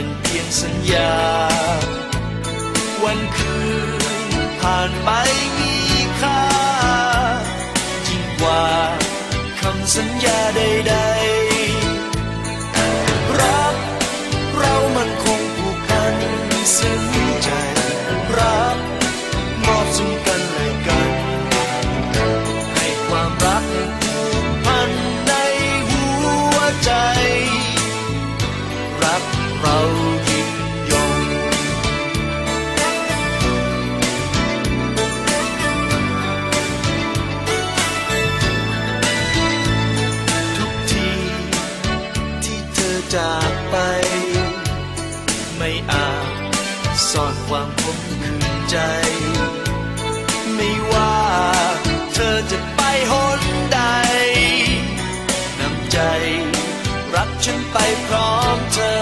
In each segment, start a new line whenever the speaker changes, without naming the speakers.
เป็นเพียงสัญญา วันคืนผ่านไปมีค่ายิ่งกว่าคำสัญญาใดๆ หนใดนำใจ รับฉันไปพร้อมเธอ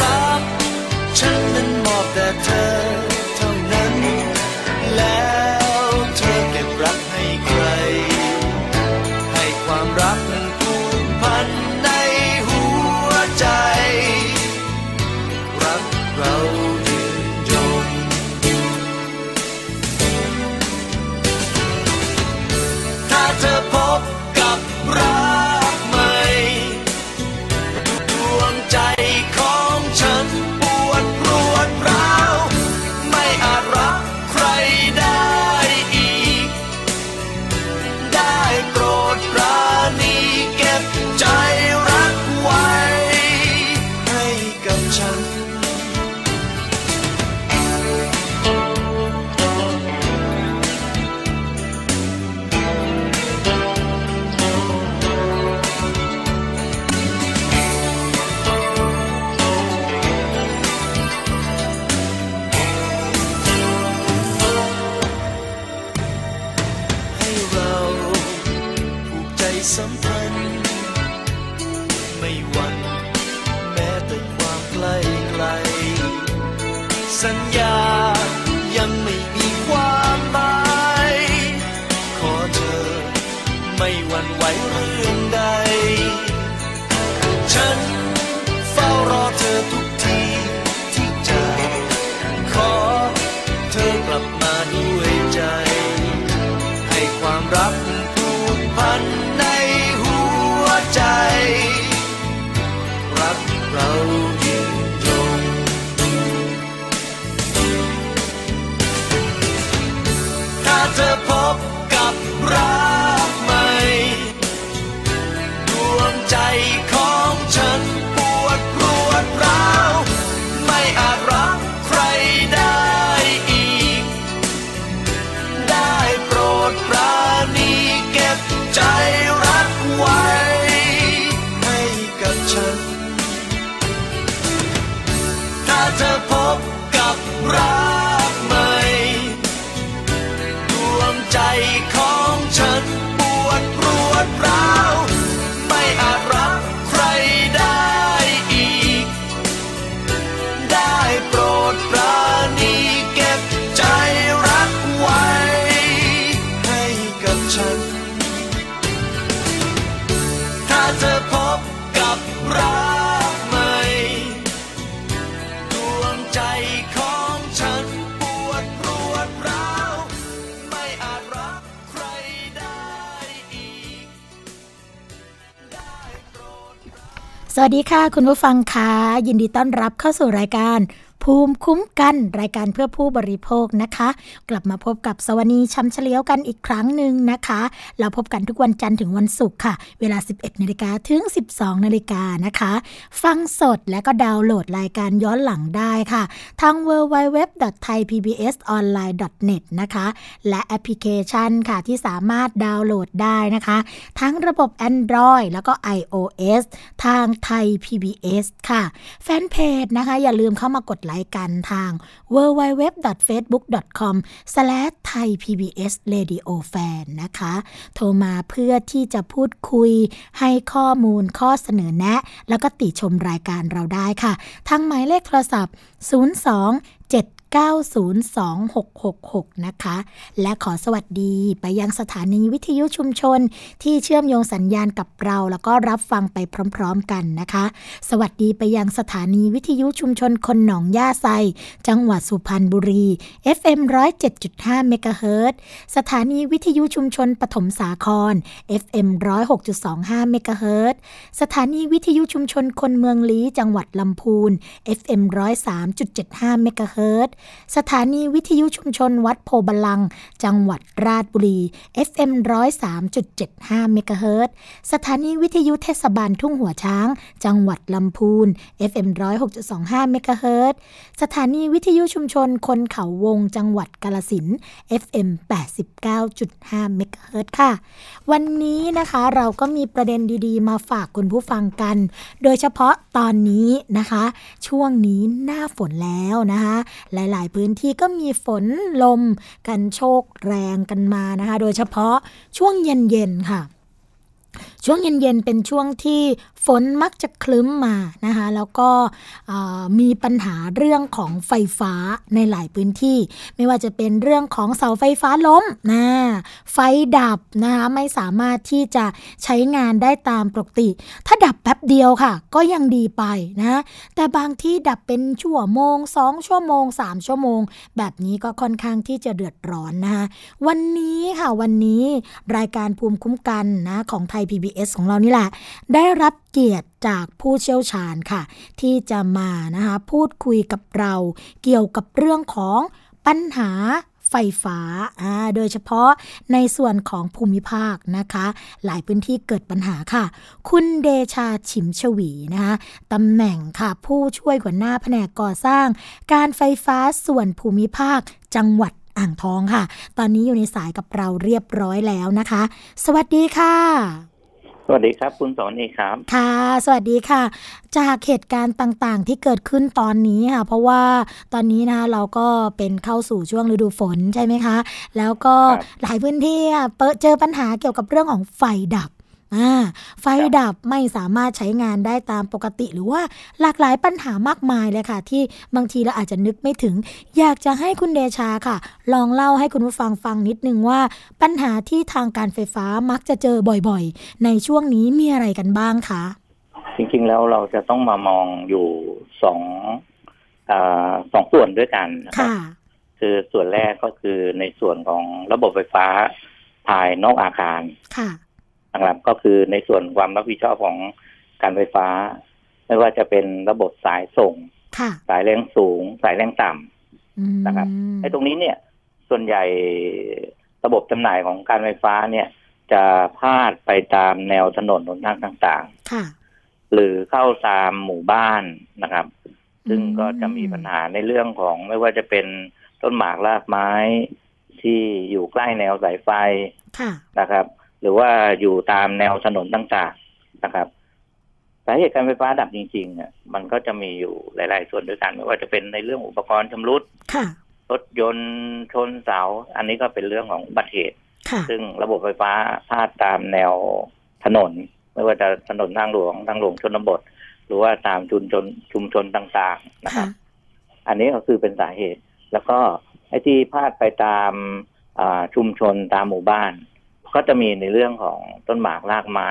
รับฉันนั้นมอบแต่เธอ สวัสดีค่ะ
คุณผู้ฟังคะยินดีต้อนรับเข้าสู่รายการ ภูมิคุ้มกันรายการเพื่อผู้บริโภคนะคะ กลับมาพบกับสวนีชัมเฉลียวกันอีกครั้งหนึ่งนะคะ เราพบกันทุกวันจันทร์ถึงวันศุกร์ค่ะ เวลา 11นาฬิกาถึง 12นาฬิกานะคะ ฟังสดและก็ดาวน์โหลดรายการย้อนหลังได้ค่ะ ทาง www.thaipbsonline.net นะคะ และแอปพลิเคชันค่ะที่สามารถดาวน์โหลดได้นะคะ ทั้งระบบ Android แล้วก็ iOS ทางไทย PBS ค่ะ แฟนเพจนะคะ อย่าลืมเข้ามากดไลายกันทาง www.facebook.com/thaipbsradiofan นะคะ โทรมาเพื่อที่จะพูดคุยให้ข้อมูลข้อเสนอแนะ แล้วก็ติชมรายการเราได้ค่ะทางหมายเลขโทรศัพท์ 02 902-666 นะคะ และขอสวัสดีไปยังสถานีวิทยุชุมชน ที่เชื่อมโยงสัญญาณกับเรา แล้วก็รับฟังไปพร้อมๆกันนะคะ สวัสดีไปยังสถานีวิทยุชุมชนคนหนองย่าไซ จังหวัดสุพรรณบุรี FM 107.5เมกะเฮิรตสถานีวิทยุชุมชนปฐมสาคร FM 106.25เมกะเฮิรตสถานีวิทยุชุมชนคนเมืองลี้จังหวัดลำพูน FM 103.75เมกะเฮิรตสถานีวิทยุชุมชนวัดโพบาลัง จังหวัดราชบุรี FM 103.75เมกะเฮิรตสถานีวิทยุเทศบาลทุ่งหัวช้าง จังหวัดลำพูน FM 106.25เมกะเฮิรตสถานีวิทยุชุมชนคนเขาวงจังหวัดกาลสิน FM 89.5เมกะเฮิรตค่ะ วันนี้นะคะเราก็มีประเด็นดีๆ มาฝากคุณผู้ฟังกัน โดยเฉพาะตอนนี้นะคะ ช่วงนี้หน้าฝนแล้วนะคะหลลาย ๆ พื้นที่ก็มีฝนลม กันโชกแรงกันมานะคะ โดยเฉพาะช่วงเย็น ๆ ค่ะ ช่วงเย็นๆ เป็นช่วงที่ฝนมักจะคลึ้มมานะคะแล้วก็มีปัญหาเรื่องของไฟฟ้าในหลายพื้นที่ ไม่ว่าจะเป็นเรื่องของเสาไฟฟ้าล้มนะไฟดับนะคะไม่สามารถที่จะใช้งานได้ตามปกติ ถ้าดับแป๊บเดียวค่ะ ก็ยังดีไปนะแต่บางที่ดับเป็นชั่วโมง 2 ชั่วโมง 3 ชั่วโมง แบบนี้ก็ค่อนข้างที่จะเดือดร้อนนะคะวันนี้ค่ะวันนี้รายการภูมิคุ้มกันนะของไทย PBS ของเรานี่แหละ ได้รับเกียรติจากผู้เชี่ยวชาญค่ะ ที่จะมานะคะพูดคุยกับเราเกี่ยวกับเรื่องของปัญหาไฟฟ้าอ่าโดยเฉพาะในส่วนของภูมิภาคนะคะ หลายพื้นที่เกิดปัญหาค่ะ คุณเดชาฉิมชวีนะคะตำแหน่งค่ะ ผู้ช่วยหัวหน้าแผนกก่อสร้าง การไฟฟ้าส่วนภูมิภาคจังหวัดอ่างทองค่ะ ตอนนี้อยู่ในสายกับเราเรียบร้อยแล้วนะคะ สวัสดีค่ะ
สวัสดีครับ คุณสอนเอกครับ
ค่ะ สวัสดีค่ะ จากเหตุการณ์ต่างๆ ที่เกิดขึ้นตอนนี้ค่ะ เพราะว่าตอนนี้นะเราก็เป็นเข้าสู่ช่วงฤดูฝนใช่ไหมคะ แล้วก็
ครับ
หลายพื้นที่อะเปิดเจอปัญหาเกี่ยวกับเรื่องของไฟดับอ่า ไฟดับไม่สามารถใช้งานได้ตามปกติ หรือว่าหลากหลายปัญหามากมายเลยค่ะ ที่บางทีเราอาจจะนึกไม่ถึง อยากจะให้คุณเดชาค่ะ ลองเล่าให้คุณผู้ฟังฟังนิดนึงว่า ปัญหาที่ทางการไฟฟ้ามักจะเจอบ่อยๆ ในช่วงนี้มีอะไรกันบ้างคะ
จริงๆแล้วเราจะต้องมามองอยู่สองอาสองส่วนด้วยกันนะครับ
ค่ะ
คือส่วนแรกก็คือในส่วนของระบบไฟฟ้าภายนอกอาคาร
ค่ะ
นะครับก็คือในส่วนความรับผิดชอบของการไฟฟ้า ไม่ว่าจะเป็นระบบสายส่ง
ค่ะ
สายแรงสูง สายแรงต่ำ
อืม
นะครับไอ้ตรงนี้เนี่ย ส่วนใหญ่ระบบจำหน่ายของการไฟฟ้าเนี่ย จะพาดไปตามแนวถนนหนทางต่างๆ
ค่ะ
หรือเข้าตามหมู่บ้านนะครับ ซึ่ง
อืม
ก็จะมีปัญหาในเรื่องของไม่ว่าจะเป็นต้นหมากรากไม้ที่อยู่ใกล้แนวสายไฟ
ค่ะ
นะครับ หรือว่าอยู่ตามแนวถนนต่างๆนะครับสาเหตุการไฟฟ้าดับจริงๆอะมันก็จะมีอยู่หลาย ๆ ส่วนด้วยกันไม่ว่าจะเป็นในเรื่องอุปกรณ์ชำรุด
ค่ะ
รถยนต์ชนเสา อันนี้ก็เป็นเรื่องของอุบัติเหตุ
ค่ะ
ซึ่งระบบไฟฟ้าพาดตามแนวถนน ไม่ว่าจะถนนทางหลวงทางหลวงชนบท หรือว่าตามชุมชนชุมชนต่างๆนะค
ค่ะ
รับ อันนี้ก็คือเป็นสาเหตุ แล้วก็ไอ้ที่พาดไปตามอ่าชุมชนตามหมู่บ้าน ก็จะมีในเรื่องของต้นหมากรากไม้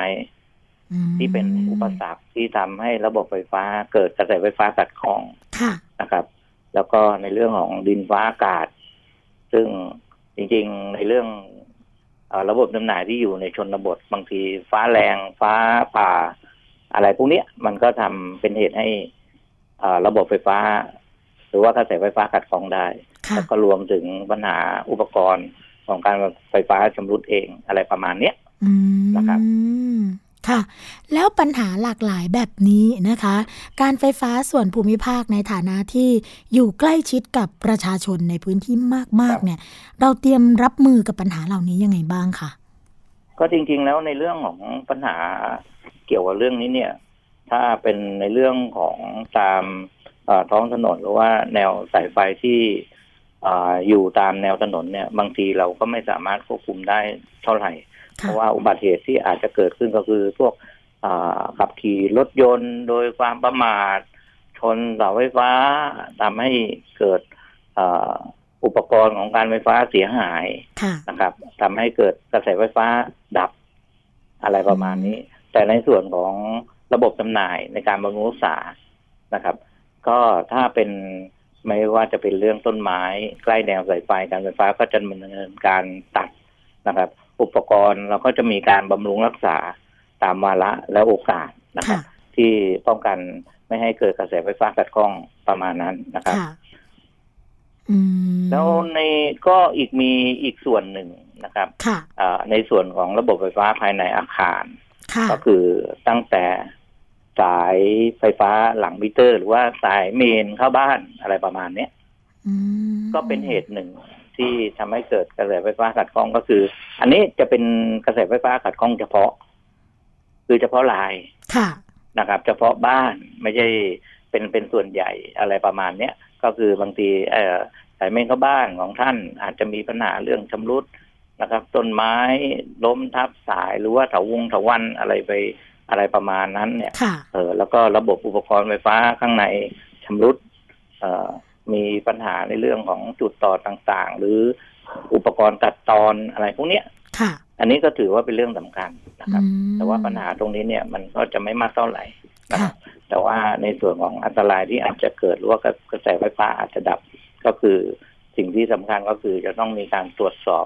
อืม
ที่เป็นอุปสรรคที่ทำให้ระบบไฟฟ้าเกิดกระแสไฟฟ้าขัดข้อง
ค่ะ
นะครับ แล้วก็ในเรื่องของดินฟ้าอากาศ ซึ่งจริงๆในเรื่องเออระบบจำหน่ายที่อยู่ในชนบทบางทีฟ้าแรงฟ้าผ่า อะไรพวกเนี้ยมันก็ทำเป็นเหตุให้เอ่อระบบไฟฟ้ารือว่ากระแสไฟฟ้าขัดข้องได้
ค่ะ
แล้วก็รวมถึงปัญหาอุปกรณ์ ของการไฟฟ้าชำรุดเองอะไรประมาณเนี้ย
อืม
นะครับ
ค่ะ แล้วปัญหาหลากหลายแบบนี้นะคะ การไฟฟ้าส่วนภูมิภาคในฐานะที่อยู่ใกล้ชิดกับประชาชนในพื้นที่มาก ๆ เนี่ย เราเตรียมรับมือกับปัญหาเหล่านี้ยังไงบ้างคะ
ก็จริง ๆ แล้วในเรื่องของปัญหาเกี่ยวกับเรื่องนี้เนี่ย ถ้าเป็นในเรื่องของตามเอ่อท้องถนนหรือว่าแนวสายไฟที่เอออยู่ตามแนวถนนเนี่ยบางทีเราก็ไม่สามารถควบคุมได้เท่าไหร่ เพ
ค่ะ
ราะว่าอุบัติเหตุที่อาจจะเกิดขึ้นก็คือพวกอ่าขับขี่รถยนต์โดยความประมาท ชนเสาไฟฟ้าทำให้เกิดอ่าอุปกรณ์ของการไฟฟ้าเสียหาย
ค่ะ
นะครับทำให้เกิดกระแสไฟฟ้าดับอะไรประมาณนี้ แต่ในส่วนของระบบจำหน่ายในการบำรุงรักษานะครับ ก็ถ้าเป็น ไม่ว่าจะเป็นเรื่องต้นไม้ ใกล้แนวสายไฟการไฟฟ้าก็จะดำเนินการตัดนะครับ อุปกรณ์เราก็จะมีการบำรุงรักษาตามวาระและโอกาสนะครับ
ค่ะ
ที่ป้องกันไม่ให้เกิดกระแสไฟฟ้าขัดข้องประมาณนั้นนะครับ
ค่ะอืม
แล้วในก็อีกมีอีกส่วนหนึ่งนะครับ
ค่ะ
อ่าในส่วนของระบบไฟฟ้าภายในอาคาร
ค่ะ
ก็คือตั้งแต่ สายไฟฟ้าหลังมิเตอร์ หรือว่าสายเมนเข้าบ้านอะไรประมาณเนี้ย
อืม
ก็เป็นเหตุหนึ่งที่ทำให้เกิดกระแสไฟฟ้าขัดข้องก็คือ อันนี้จะเป็นกระแสไฟฟ้าขัดข้องเฉพาะ คือเฉพาะลาย
ค่ะ
นะครับ เฉพาะบ้านไม่ใช่เป็นเป็นส่วนใหญ่อะไรประมาณเนี้ยก็คือบางทีเอ่อสายเมนเข้าบ้านของท่านอาจจะมีปัญหาเรื่องชำรุดนะครับต้นไม้ล้มทับสายหรือว่าเถาวงเถาวันอะไรไป อะไรประมาณนั้นเนี่ย
ค่ะ
เออแล้วก็ระบบอุปกรณ์ไฟฟ้าข้างในชำรุดเอ่อมีปัญหาในเรื่องของจุดต่อต่างๆ หรืออุปกรณ์ตัดตอนอะไรพวกเนี้ย
ค่ะ
อันนี้ก็ถือว่าเป็นเรื่องสำคัญนะครับ
อืม
แต่ว่าปัญหาตรงนี้เนี่ยมันก็จะไม่มากเท่าไหร่นะค
ค่ะ
รับแต่ว่าในส่วนของอันตรายที่อาจจะเกิดหรือว่ากระแสไฟฟ้าอาจจะดับก็คือสิ่งที่สำคัญก็คือจะต้องมีการตรวจสอบ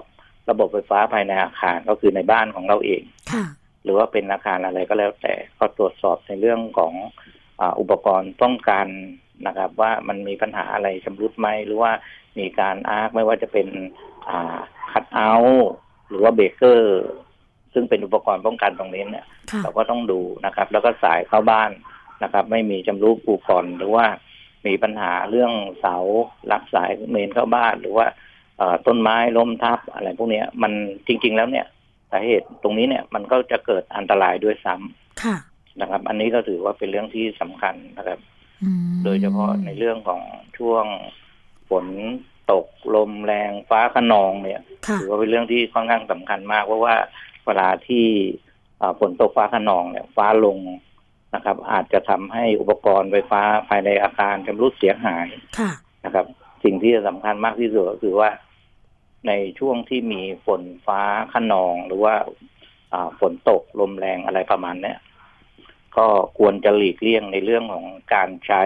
ระบบไฟฟ้าภายในอาคารก็คือในบ้านของเราเอง
ค่ะ
หรือว่าเป็นอาคารอะไรก็แล้วแต่ก็ตรวจสอบในเรื่องของอาอุปกรณ์ป้องกันนะครับ ว่ามันมีปัญหาอะไรชำรุดไหมหรือว่ามีการอาร์คไม่ว่าจะเป็นอ่าคัดเอาท์หรือว่าเบรกเกอร์ ซึ่งเป็นอุปกรณ์ป้องกันตรงนี้เนี่ย
ค่ะ
เราก็ต้องดูนะครับ แล้วก็สายเข้าบ้านนะครับ ไม่มีชำรุดปูก่อนหรือว่ามีปัญหาเรื่องเสาลักสายเมนเข้าบ้าน หรือว่าเอ่อต้นไม้ล้มทับอะไรพวกเนี้ยมันจริง ๆ แล้วเนี่ย สาเหตุตรงนี้เนี่ยมันก็จะเกิดอันตรายด้วยซ้ำ
ค่ะ
นะครับ อันนี้ก็ถือว่าเป็นเรื่องที่สำคัญนะครับ
อืม
โดยเฉพาะในเรื่องของช่วงฝนตกลมแรงฟ้าขนองเนี่ย
ค่ะ
ถือว่าเป็นเรื่องที่ค่อนข้างสำคัญมาก เพราะว่าเวลาที่อ่าฝนตกฟ้าขนองเนี่ย ฟ้าลงนะครับ อาจจะทำให้อุปกรณ์ไฟฟ้าภายในอาคารชำรุดเสียหาย
ค่ะ
นะครับ สิ่งที่สำคัญมากที่สุดก็คือว่า ในช่วงที่มีฝนฟ้าขนองหรือว่าอ่าฝนตกลมแรงอะไรประมาณเนี้ยก็ควรจะหลีกเลี่ยงในเรื่องของการใช้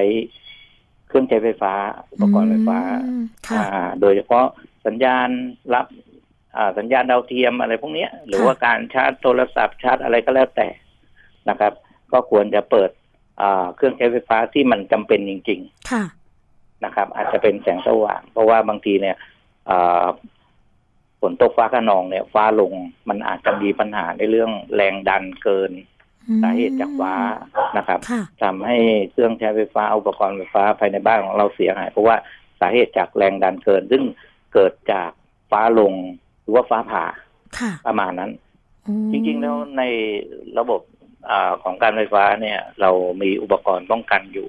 เครื่องใช้ไฟฟ้า อุปกรณ์ไฟฟ้า
อืมค่ะ
อ่าโดยเฉพาะสัญญาณรับอ่าสัญญาณดาวเทียมอะไรพวกเนี้ยหรือว่าการชาร์จโทรศัพท์ชาร์จอะไรก็แล้วแต่นะครับ ก็ควรจะเปิดอ่าเครื่องใช้ไฟฟ้าที่มันจำเป็นจริง
ค่ะ
ๆนะครับ อาจจะเป็นแสงสว่าง เพราะว่าบางทีเนี่ยอ่าฝ นตกฟ้าขนองเนี่ย ฟ้าลงมันอาจจะมีปัญหาในเรื่องแรงดันเกินสาเหตุจากฟ้านะครับ
ค่ะ
ทำให้เครื่องใช้ไฟฟ้าอุปกรณ์ไฟฟ้าภายในบ้านของเราเสียหายเพราะว่าสาเหตุจากแรงดันเกิน ซึ่งเกิดจากฟ้าลงหรือว่าฟ้าผ่า
ค่ะ
ประมาณนั้น
อืม
จริง ๆ แล้วในระบบอาของการไฟฟ้าเนี่ย เรามีอุปกรณ์ป้องกันอยู่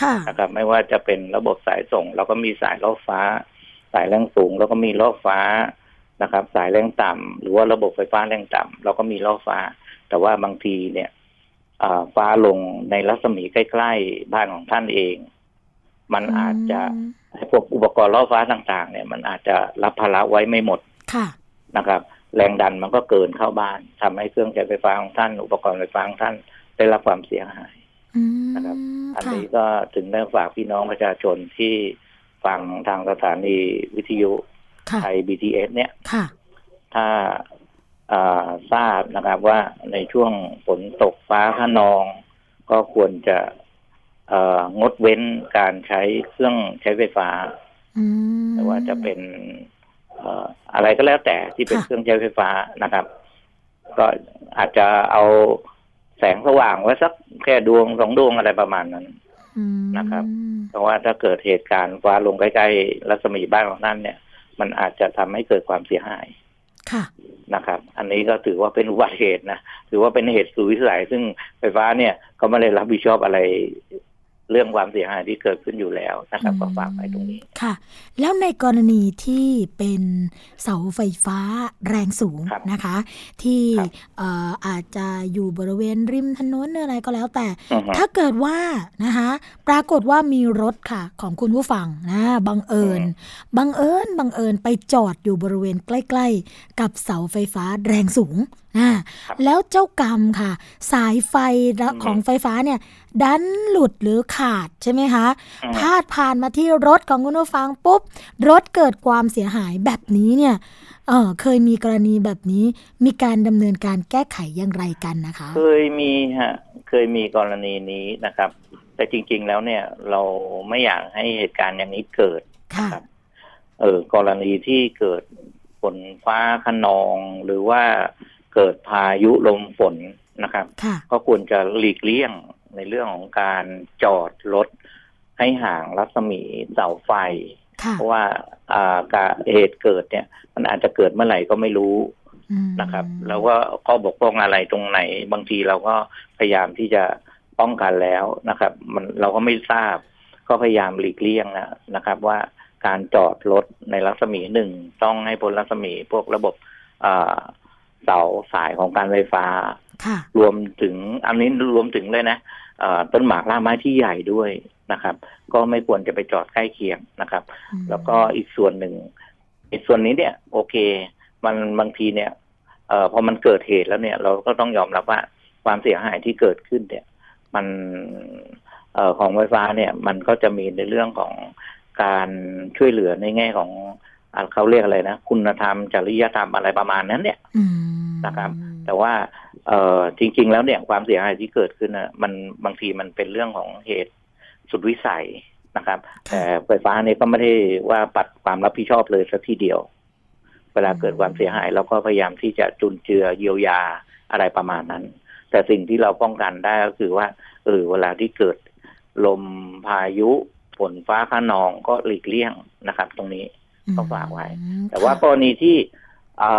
ค่ะ
นะครับ ไม่ว่าจะเป็นระบบสายส่ง เราก็มีสายล่อฟ้า สายแรงสูงเราก็มีล่อฟ้า นะครับ สายแรงต่ำหรือว่าระบบไฟฟ้าแรงต่ำเราก็มีล่อฟ้า แต่ว่าบางทีเนี่ยอ่าฟ้าลงในรัศมีใกล้ ๆ บ้านของท่านเอง มันอาจจะไอ้พวกอุปกรณ์ล่อฟ้าต่าง ๆ เนี่ย มันอาจจะรับภาระไว้ไม่หมด
ค่ะ
นะครับ แรงดันมันก็เกินเข้าบ้านทำให้เครื่องใช้ไฟฟ้าของท่าน อุปกรณ์ไฟฟ้าของท่านได้รับความเสียหาย
อืม
นะครับ อัน
ค่ะ
นี้ก็ถึงได้ฝากพี่น้องประชาชนที่ฟังทางสถานีวิทยุ
ค่ะ
ไทย BTS เนี่ย
ค่ะ
ถ้าอ่าทราบนะครับว่าในช่วงฝนตกฟ้าขนอง ก็ควรจะเอ่องดเว้นการใช้เครื่องใช้ไฟฟ้า
อืม
ไม่ว่าจะเป็นเอ่ออะไรก็แล้วแต่ที่เป็น
ค่ะ
เครื่องใช้ไฟฟ้านะครับ ก็อาจจะเอาแสงสว่างไว้สักแค่ดวงสองดวงอะไรประมาณนั้น
อืม
นะครับ เพราะว่าถ้าเกิดเหตุการณ์ฟ้าลงใกล้ๆรัศมีบ้านของท่านเนี่ย มันอาจจะทำให้เกิดความเสียหาย
ค่ะ
นะครับ อันนี้ก็ถือว่าเป็นอุบัติเหตุนะถือว่าเป็นเหตุสุดวิสัยซึ่งไฟฟ้าเนี่ยเขาไม่ได้รับผิดชอบอะไร เรื่องความเสียหายที่เกิดขึ้นอยู่แล้วนะครับก็ฝากไว้ตรงนี้
ค่ะ แล้วในกรณีที่เป็นเสาไฟฟ้าแรงสูง
ครับ
นะคะ ที่
ครับ
เอ่ออาจจะอยู่บริเวณริมถนนหรืออะไรก็แล้วแต่
อือฮึ
ถ้าเกิดว่านะคะปรากฏว่ามีรถค่ะ ของคุณผู้ฟังนะบังเอิญ
อืม
บังเอิญบังเอิญไปจอดอยู่บริเวณใกล้ ๆ กับเสาไฟฟ้าแรงสูงนะแล้วเจ้ากรรมค่ะ สายไฟของไฟฟ้าเนี่ย ดันหลุดหรือขาดใช่ไหมคะ
อืม
พาดผ่านมาที่รถของคุณผู้ฟังปุ๊บ รถเกิดความเสียหายแบบนี้เนี่ยเออเคยมีกรณีแบบนี้มีการดำเนินการแก้ไขอย่างไรกันนะคะ
เคยมีฮะเคยมีกรณีนี้นะครับ แต่จริง ๆ แล้วเนี่ย เราไม่อยากให้เหตุการณ์อย่างนี้เกิด
ค่ะ
ครับเออกรณีที่เกิดฝนฟ้าขนองหรือว่า เกิดพายุลมฝนนะครับ
ค่ะ
ก็ควรจะหลีกเลี่ยงในเรื่องของการจอดรถให้ห่างรัศมีเสาไฟ
ค่ะ
เพราะว่าอ่าการเหตุเกิดเนี่ย มันอาจจะเกิดเมื่อไหร่ก็ไม่รู้
อืม
นะครับ แล้วก็ข้อบกพร่องอะไรตรงไหน บางทีเราก็พยายามที่จะป้องกันแล้วนะครับ มันเราก็ไม่ทราบ ก็พยายามหลีกเลี่ยงนะนะครับ ว่าการจอดรถในรัศมีหนึ่งต้องให้พ้นรัศมีพวกระบบอ่า เสาสายของการไฟฟ้า
ค่ะ
รวมถึงอันนี้รวมถึงเลยนะเอ่อต้นหมากรากไม้ที่ใหญ่ด้วยนะครับ ก็ไม่ควรจะไปจอดใกล้เคียงนะครับ
อืม
แล้วก็อีกส่วนหนึ่งอีกส่วนนี้เนี่ย โอเค มันบางทีเนี่ยเอ่อพอมันเกิดเหตุแล้วเนี่ย เราก็ต้องยอมรับว่าความเสียหายที่เกิดขึ้นเนี่ย มันเอ่อของไฟฟ้าเนี่ย มันก็จะมีในเรื่องของการช่วยเหลือในแง่ของอะ เขาเรียกอะไรนะ คุณธรรม จริยธรรมอะไรประมาณนั้นเนี่ย
อืม
นะครับ แต่ว่าเอ่อจริง ๆ แล้วเนี่ยความเสียหายที่เกิดขึ้นนะมันบางทีมันเป็นเรื่องของเหตุสุดวิสัยนะครับ แต่ไฟฟ้าเนี่ยก็ไม่ได้ว่าปัดความรับผิดชอบเลยสักทีเดียว เวลาเกิดความเสียหายเราก็พยายามที่จะจุนเจือเยียวยาอะไรประมาณนั้น แต่สิ่งที่เราป้องกันได้ก็คือว่าเออเวลาที่เกิดลมพายุฝนฟ้าขนองก็หลีกเลี่ยงนะครับ ตรงนี้ ต้องฝากไว้
อืม
แต่ว่าก
ค่ะ
รณีที่อ่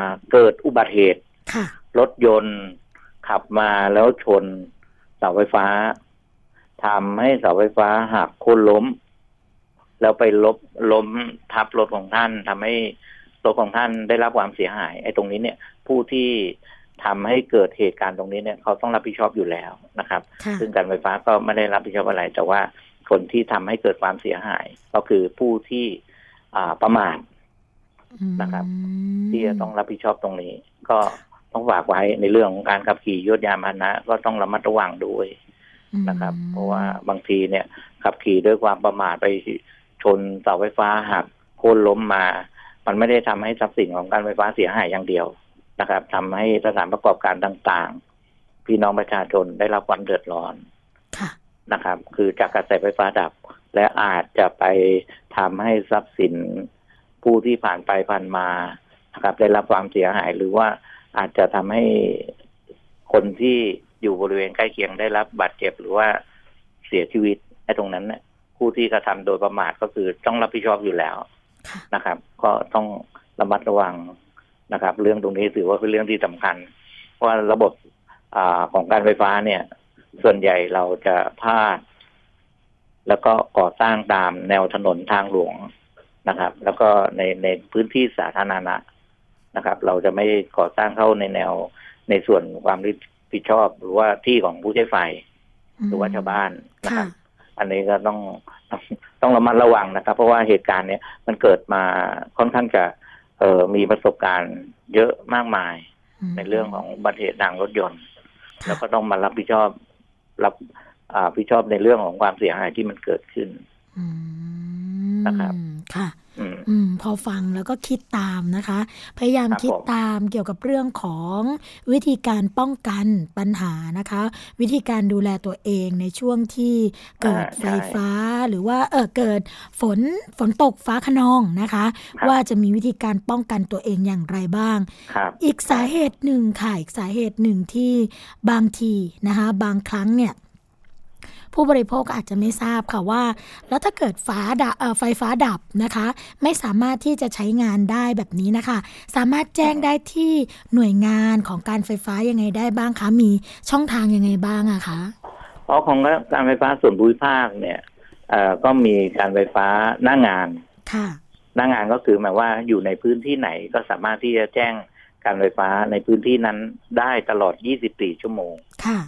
าเกิดอุบัติเหตุ
ค่ะ
รถยนต์ขับมาแล้วชนเสาไฟฟ้าทำให้เสาไฟฟ้าหักโค่นล้ม แล้วไปลบล้มทับรถของท่านทำให้รถของท่านได้รับความเสียหาย ไอ้ตรงนี้เนี่ย ผู้ที่ทำให้เกิดเหตุการณ์ตรงนี้เนี่ยเขาต้องรับผิดชอบอยู่แล้วนะครับ
ค่ะ
ซึ่งการไฟฟ้าก็ไม่ได้รับผิดชอบอะไร แต่ว่าคนที่ทำให้เกิดความเสียหาย ก็คือผู้ที่อ่า ประมาทนะครับ ที่จะต้องรับผิดชอบตรงนี้ ก็ต้องฝากไว้ในเรื่องของการขับขี่ยวดยานพาหนะก็ต้องระมัดระวังด้วยนะครับ
อืม
เพราะว่าบางทีเนี่ย ขับขี่ด้วยความประมาทไปชนเสาไฟฟ้าหักโค่นล้มมา มันไม่ได้ทำให้ทรัพย์สินของการไฟฟ้าเสียหายอย่างเดียวนะครับทำให้สถานประกอบการต่างๆ พี่น้องประชาชนได้รับความเดือดร้อน
ค่ะ
นะครับ คือจากกระแสไฟฟ้าดับ และอาจจะไปทำให้ทรัพย์สินผู้ที่ผ่านไปผ่านมานะครับ ได้รับความเสียหายหรือว่าอาจจะทำให้คนที่อยู่บริเวณใกล้เคียงได้รับบาดเจ็บหรือว่าเสียชีวิตไอ้ตรงนั้นเนี่ยผู้ที่กระทำโดยประมาทก็คือต้องรับผิดชอบอยู่แล้วนะครับ ก็ต้องระมัดระวังนะครับ เรื่องตรงนี้ถือว่าเป็นเรื่องที่สำคัญ เพราะระบบอาของการไฟฟ้าเนี่ย ส่วนใหญ่เราจะพาด แล้วก็ก่อสร้างตามแนวถนนทางหลวงนะครับ แล้วก็ในในพื้นที่สาธารณะนะครับ เราจะไม่ก่อสร้างเข้าในแนวในส่วนความรับผิดชอบหรือว่าที่ของผู้ใช้ไฟ หรือว่าชาวบ้านนะค
ค่ะ
รับอันนี้ก็ต้องต้องต้องระมัดระวังนะครับ เพราะว่าเหตุการณ์เนี้ยมันเกิดมาค่อนข้างจะ เอ่อมีประสบการณ์เยอะมากมาย
ม
ในเรื่องของอุบัติเหตุทางรถยนต์
ค่ะ
แล้วก็ต้องมารับผิดชอบ รับอ่าผิดชอบในเรื่องของความเสียหายที่มันเกิดขึ้น
อืม
นะครับ
ค่ะ
อืม
อืมพอฟังแล้วก็คิดตามนะคะ พยายาม
ครับ
คิด
ผม
ตามเกี่ยวกับเรื่องของวิธีการป้องกันปัญหานะคะ วิธีการดูแลตัวเองในช่วงที่เกิด
อ่า
ไฟ
ใช่
ฟ้าหรือว่าเออเกิดฝนฝนตกฟ้าขนองนะคะ
ครับ
ว่าจะมีวิธีการป้องกันตัวเองอย่างไรบ้าง
ครับ
อีกสาเหตุหนึ่งค่ะอีกสาเหตุหนึ่งที่บางทีนะคะ บางครั้งเนี่ย ผู้บริโภคอาจจะไม่ทราบค่ะว่า แล้วถ้าเกิดฟ้าดับเอ่อไฟฟ้าดับนะคะ ไม่สามารถที่จะใช้งานได้แบบนี้นะคะ สามารถแจ้งได้ที่หน่วยงานของการไฟฟ้ายังไงได้บ้างคะมีช่องทางยังไงบ้างอะคะ
เพราะของการไฟฟ้าส่วนภูมิภาคเนี่ยเอ่อก็มีการไฟฟ้าหน้างาน
ค่ะ
หน้างานก็คือหมายว่าอยู่ในพื้นที่ไหนก็สามารถที่จะแจ้งการไฟฟ้าในพื้นที่นั้นได้ตลอด 24 ชั่วโมง
ค่ะ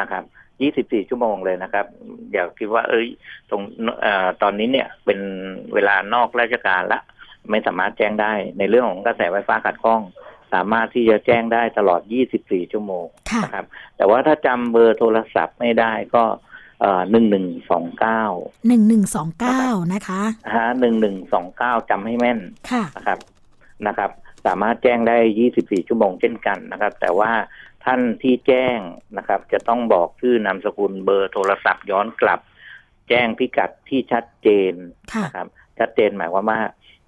นะครับ 24 ชั่วโมงเลยนะครับ อย่าคิดว่า เอ้ย ตรงเอ่อตอนนี้เนี่ยเป็นเวลานอกราชการละ ไม่สามารถแจ้งได้ในเรื่องของกระแสไฟฟ้าขัดข้อง สามารถที่จะแจ้งได้ตลอด 24 ชั่วโมง
ค่ะ
นะครับ แต่ว่าถ้าจำเบอร์โทรศัพท์ไม่ได้ก็เอ่อหนึ่งหนึ่งสองเก้า
หนึ่งหนึ่งสองเก้านะคะ
ฮะหนึ่งหนึ่งสองเก้าจำให้แม่น
ค่ะ
นะครับนะครับ สามารถแจ้งได้24ชั่วโมงเช่นกันนะครับ แต่ว่า ท่านที่แจ้งนะครับ จะต้องบอกชื่อนามสกุลเบอร์โทรศัพท์ย้อนกลับ แจ้งพิกัดที่ชัดเจน
ค่ะ
นะครับ ชัดเจนหมายความว่า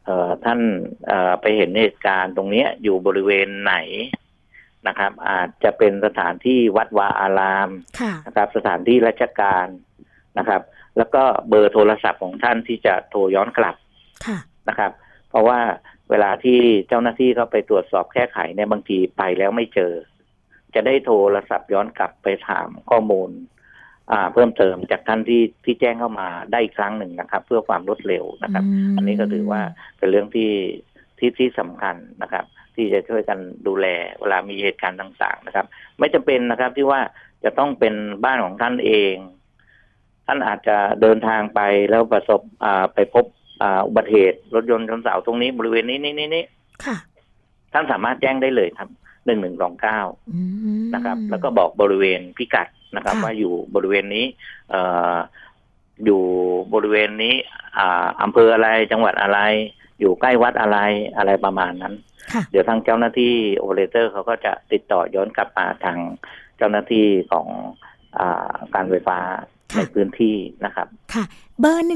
เอ่อท่านเอ่อไปเห็นเหตุการณ์ตรงเนี้ยอยู่บริเวณไหนนะครับ อาจจะเป็นสถานที่วัดวาอาราม
ค่ะ
นะครับ สถานที่ราชการนะครับ แล้วก็เบอร์โทรศัพท์ของท่านที่จะโทรย้อนกลับ
ค่ะ
นะครับ เพราะว่าเวลาที่เจ้าหน้าที่เข้าไปตรวจสอบแก้ไขเนี่ยบางทีไปแล้วไม่เจอ จะได้โทรศัพท์ย้อนกลับไปถามข้อมูลอ่าเพิ่มเติมจากท่านที่ที่แจ้งเข้ามาได้อีกครั้งหนึ่งนะครับ เพื่อความรวดเร็วนะครับ
ม
อันนี้ก็ถือว่าเป็นเรื่องที่ที่ที่สำคัญนะครับ ที่จะช่วยกันดูแลเวลามีเหตุการณ์ต่าง ๆ นะครับ ไม่จำเป็นนะครับที่ว่าจะต้องเป็นบ้านของท่านเอง ท่านอาจจะเดินทางไปแล้วประสบอ่าไปพบอ่าอุบัติเหตุรถยนต์ชนเสาตรงนี้บริเวณนี้นี่นี่นี่
ค่ะ
ท่านสามารถแจ้งได้เลยครับ หนึ่งหนึ่งสองเก้า
อืม
นะครับ แล้วก็บอกบริเวณพิกัดนะครับ
ค่ะ
ว่าอยู่บริเวณนี้เอ่ออยู่บริเวณนี้ อ่าอำเภออะไรจังหวัดอะไร อยู่ใกล้วัดอะไรอะไรประมาณนั้น
ค่ะ
เดี๋ยวทางเจ้าหน้าที่โอเปอเรเตอร์เขาก็จะติดต่อย้อนกลับมาทางเจ้าหน้าที่ของอาการไฟฟ้า
ค่ะ
ในพื้นที่นะครับ
ค่ะ เบอร์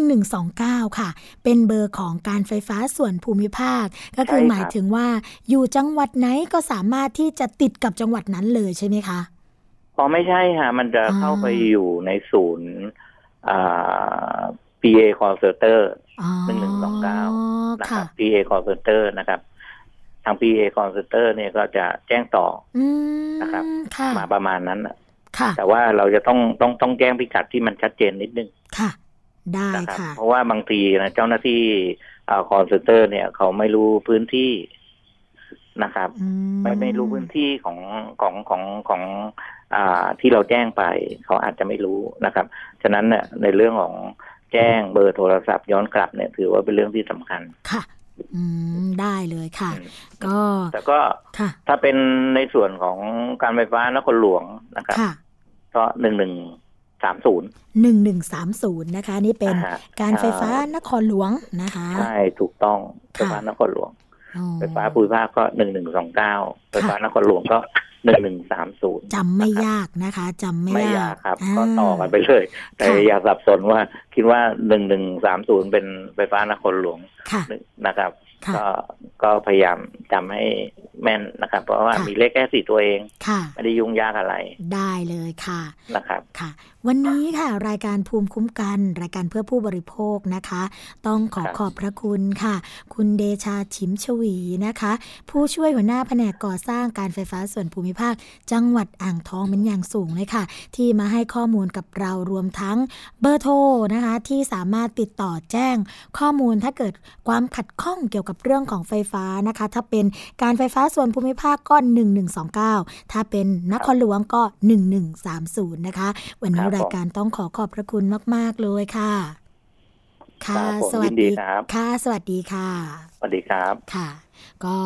1129 ค่ะ เป็นเบอร์ของการไฟฟ้าส่วนภูมิภาค ก็คือ
ใช่ครับ
หมายถึงว่าอยู่จังหวัดไหนก็สามารถที่จะติดกับจังหวัดนั้นเลยใช่ไหมคะ
อ๋อไม่ใช่ฮะมันจะ
อ่า
เข้าไปอยู่ในศูนย์อ่า PA call center
อ๋อ
หนึ่งหนึ่งสองเก้านะค
ค่ะ
รับ PA call center นะครับ ทาง PA call center เนี่ยก็จะแจ้งต่อ
อืม
นะครับ
ค่ะ
มาประมาณนั้นน่ะ
ค่ะ
แต่ว่าเราจะต้องต้องต้องแจ้งพิกัดที่มันชัดเจนนิดนึง
ค่ะ ได้
นะครับ
ค่ะ
เพราะว่าบางทีนะเจ้าหน้าที่อ่า call center เนี่ย เขาไม่รู้พื้นที่นะครับ
อื
ไม่ไม่รู้พื้นที่ของของของของอ่าที่เราแจ้งไป เขาอาจจะไม่รู้นะครับ ฉะนั้นเนี่ยในเรื่องของแจ้งเบอร์โทรศัพท์ย้อนกลับเนี่ย ถือว่าเป็นเรื่องที่สำคัญ
ค่ะ อืมได้เลยค่ะ
อืม
ก็
แต่ก็
ค่ะ
ถ้าเป็นในส่วนของการไฟฟ้านครหลวงนะครับ
ค่ะ
ก็หนึ่งหนึ่งสามศูนย์
หนึ่งหนึ่งสามศูนย์นะคะ นี่เป็น
อ่าฮะ
การไฟฟ้านครหลวงนะคะ
ใช่ ถูกต้องไฟ
ค่ะ
ฟ้านครหลวง
อ๋อ
ไฟฟ้าภูมิภาคก็หนึ่งหนึ่งสองเก้าไฟฟ้านครหลวงก็หนึ่งหนึ่งสามศูนย์
จำไม่ยากนะคะจำไม่
ไม่
ยาก
ยากครับาก็ต่อกันไปเลยแต่
ค่ะ
อย่าสับสนว่าคิดว่าหนึ่งหนึ่งสามศูนย์เป็นไฟฟ้านครหลวง
ค่ะ
นะครับ
ค่ะ
ก็ก็พยายามจำให้แม่นนะครับ เพราะว่า
ค่ะ
มีเลขแค่สี่ตัวเอง
ค่ะ
ไม่ได้ยุ่งยากอะไร
ได้เลยค่ะ
นะครับ
ค่ะ วันนี้ค่ะ รายการภูมิคุ้มกัน รายการเพื่อผู้บริโภคนะคะ ต้องขอ
ครับ
ขอบพระคุณค่ะ คุณเดชาชิมชวีนะคะ ผู้ช่วยหัวหน้าแผนกก่อสร้างการไฟฟ้าส่วนภูมิภาค จังหวัดอ่างทองเป็นอย่างสูงเลยค่ะ ที่มาให้ข้อมูลกับเรารวมทั้งเบอร์โทรนะคะ ที่สามารถติดต่อแจ้งข้อมูลถ้าเกิดความขัดข้องเกี่ยวกับเรื่องของไฟฟ้านะคะ ถ้าเป็นการไฟฟ้าส่วนภูมิภาคก็1129 ถ้าเป็นนครหลวงก็ 1130 นะคะ วันนี้
ครับผม
รายการต้องขอขอบพระคุณมาก ๆ เลยค่ะ ค่ะ
ครับผม
สวัส
ยินดี
ดี
ครับ
ค่ะ สวัสดีค่ะ
สวัสดีครับ
ค่ะก็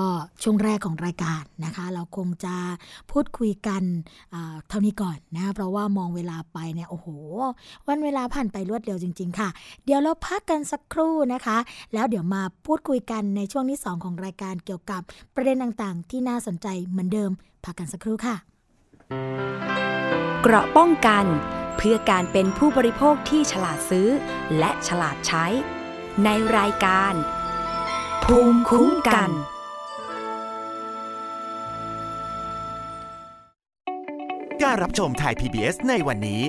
ช่วงแรกของรายการนะคะ เราคงจะพูดคุยกันอ่าเท่านี้ก่อนนะ เพราะว่ามองเวลาไปเนี่ยโอ้โห วันเวลาผ่านไปรวดเร็วจริง ๆ ค่ะ เดี๋ยวเราพักกันสักครู่นะคะ แล้วเดี๋ยวมาพูดคุยกันในช่วงที่ 2 ของรายการเกี่ยวกับประเด็นต่างๆ ที่น่าสนใจเหมือนเดิมพักกันสักครู่ค่ะ
เกราะป้องกัน เพื่อการเป็นผู้บริโภคที่ฉลาดซื้อ และฉลาดใช้ ในรายการ ภูมิคุ้มกัน
การรับชมไทย PBS ในวันนี้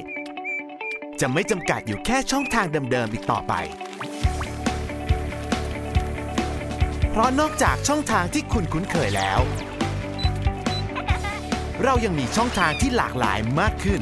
จะไม่จำกัดอยู่แค่ช่องทางเดิมๆอีกต่อไป เพราะนอกจากช่องทางที่คุณคุ้นเคยแล้ว เรายังมีช่องทางที่หลากหลายมากขึ้น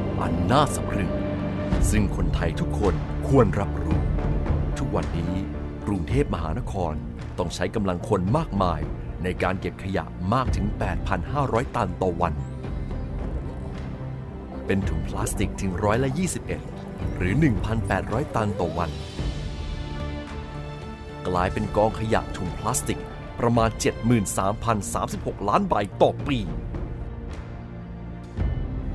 อันน่าสะพรึงซึ่งคนไทยทุกคนควรรับรู้ ทุกวันนี้กรุงเทพมหานครต้องใช้กำลังคนมากมายในการเก็บขยะมากถึง 8,500 ตันต่อวัน เป็นถุงพลาสติกถึงร้อยละ21 หรือ 1,800 ตันต่อวัน กลายเป็นกองขยะถุงพลาสติกประมาณ 73,036 ล้านใบต่อปี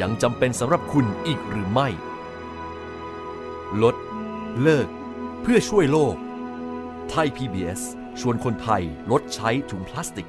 ยังจำเป็นสำหรับคุณอีกหรือไม่ ลด เลิก เพื่อช่วยโลก ไทย PBS ชวนคนไทยลดใช้ถุงพลาสติก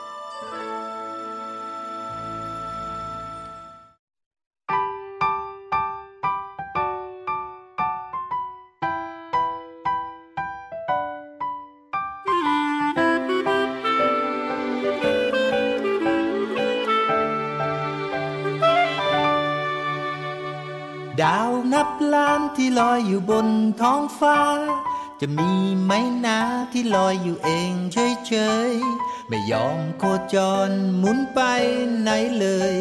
ดาวนับล้านที่ลอยอยู่บนท้องฟ้า จะมีไหมนาที่ลอยอยู่เองเฉยๆ ไม่ยอมโคจรหมุนไปไหนเลย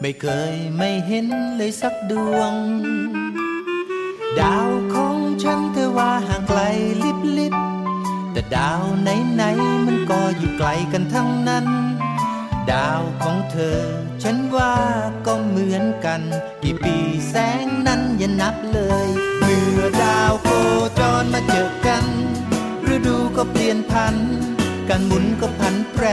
ไม่เคยไม่เห็นเลยสักดวง ดาวของฉันเธอว่าห่างไกลลิบลิบแต่ดาวไหนๆมันก็อยู่ไกลกันทั้งนั้น ดาวของเธอ ฉันว่าก็เหมือนกัน กี่ปีแสงนั้นอย่านับเลย เมื่อดาวโคจรมาเจอกันฤดูก็เปลี่ยนพัน การหมุนก็พันแปร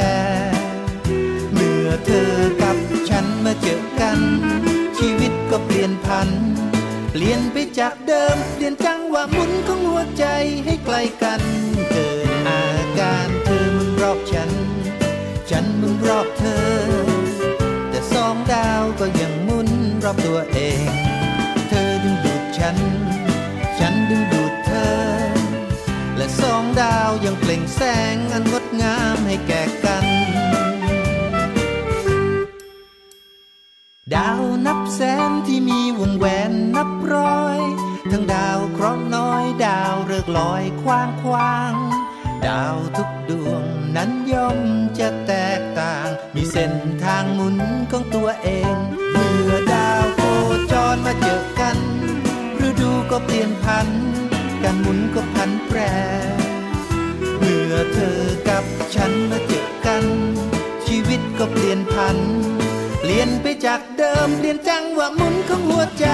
เมื่อเธอกับฉันมาเจอกัน ชีวิตก็เปลี่ยนพัน เปลี่ยนไปจากเดิม เปลี่ยนจังหวะหมุนของหัวใจให้ใกล้กัน เกิดอาการเธอมุนรอบฉัน ฉันมุน อบตัวเอง เธอดึงดูดฉัน ฉันดึงดูดเธอ และสองดาวยังเปล่งแสงอันงดงามให้แก่กัน ดาวนับแสนที่มีวงแหวนนับร้อย ทั้งดาวเคราะห์น้อยดาวฤกลอยคว้างคว้างดาวทุกดวงนั้นย่อมจะแตกต่าง มีเส้นทางหมุนของตัวเองเมื่อดา อนมาเจอกันฤดูก็เปลี่ยนพัน การหมุนก็พันแปร เมื่อเธอกับฉันมาเจอกัน ชีวิตก็เปลี่ยนพัน เปลี่ยนไปจากเดิมเปลี่ยนจังหวะหมุนของหัวใจ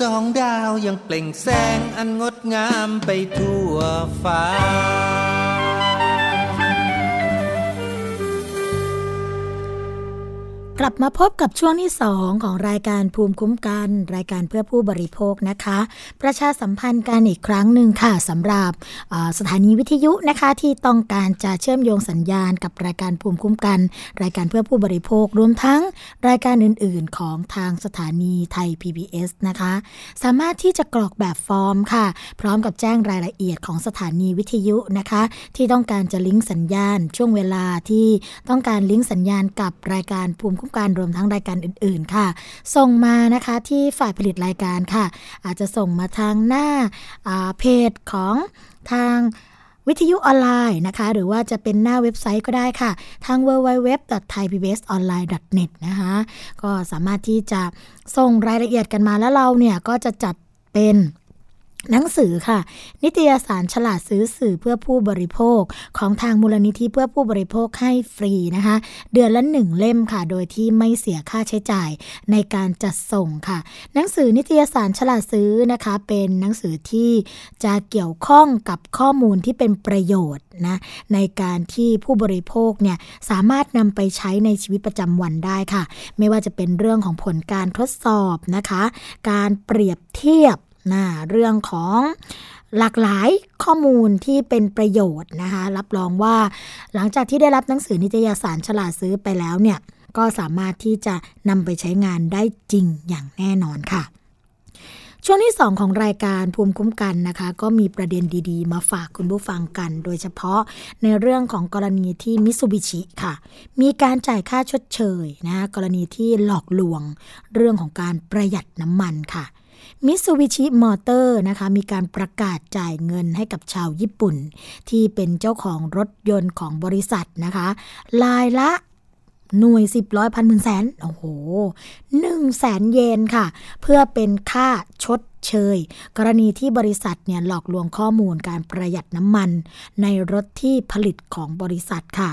สองดาวยังเปล่งแสงอันงดงามไปทั่วฟ้า
กลับมาพบกับช่วงที่ 2 ของรายการภูมิคุ้มกัน รายการเพื่อผู้บริโภคนะคะ ประชาสัมพันธ์กันอีกครั้งหนึ่งค่ะสำหรับสถานีวิทยุนะคะ ที่ต้องการจะเชื่อมโยงสัญญาณกับรายการภูมิคุ้มกัน รายการเพื่อผู้บริโภครวมทั้งรายการอื่น ๆ ของทางสถานีไทย PBS นะคะ สามารถที่จะกรอกแบบฟอร์มค่ะ พร้อมกับแจ้งรายละเอียดของสถานีวิทยุนะคะ ที่ต้องการจะลิงก์สัญญาณ ช่วงเวลาที่ต้องการลิงก์สัญญาณกับรายการภูมิคุ้มกันรวมทั้งรายการอื่น ๆ ค่ะ ส่งมานะคะที่ฝ่ายผลิตรายการค่ะ อาจจะส่งมาทางหน้าาเพจของทางวิทยุออนไลน์นะคะ หรือว่าจะเป็นหน้าเว็บไซต์ก็ได้ค่ะ ทาง www.thaipbsonline.net นะคะ ก็สามารถที่จะส่งรายละเอียดกันมาแล้วเราเนี่ย ก็จะจัดเป็น หนังสือค่ะ นิตยสารฉลาดซื้อสื่อเพื่อผู้บริโภคของทางมูลนิธิเพื่อผู้บริโภคให้ฟรีนะคะ เดือนละหนึ่งเล่มค่ะ โดยที่ไม่เสียค่าใช้จ่ายในการจัดส่งค่ะ หนังสือนิตยสารฉลาดซื้อนะคะ เป็นหนังสือที่จะเกี่ยวข้องกับข้อมูลที่เป็นประโยชน์นะในการที่ผู้บริโภคเนี่ยสามารถนำไปใช้ในชีวิตประจำวันได้ค่ะ ไม่ว่าจะเป็นเรื่องของผลการทดสอบนะคะ การเปรียบเทียบ นะเรื่องของหลากหลายข้อมูลที่เป็นประโยชน์นะคะรับรองว่าหลังจากที่ได้รับหนังสือนิตยสารฉลาดซื้อไปแล้วเนี่ยก็สามารถที่จะนำไปใช้งานได้จริงอย่างแน่นอนค่ะ ช่วงที่ 2 ของรายการภูมิคุ้มกันนะคะ ก็มีประเด็นดีๆ มาฝากคุณผู้ฟังกัน โดยเฉพาะในเรื่องของกรณีที่มิ t ซูบิชิค่ะ มีการจ่ายค่าชดเชยนะกรณีที่หลอกลวง เรื่องของการประหยัดน้ำมันค่ะ มิ t ซูบิชิมอเตอร์นะคะมีการประกาศจ่ายเงินให้กับชาวญี่ปุ่น ที่เป็นเจ้าของรถยนต์ของบริษัทนะคะรายละหน่วยสิบร้อยพันหมื่นแสน โอ้โห หนึ่งแสนเยนค่ะ เพื่อเป็นค่าชดเชย กรณีที่บริษัทเนี่ยหลอกลวงข้อมูลการประหยัดน้ำมัน ในรถที่ผลิตของบริษัทค่ะ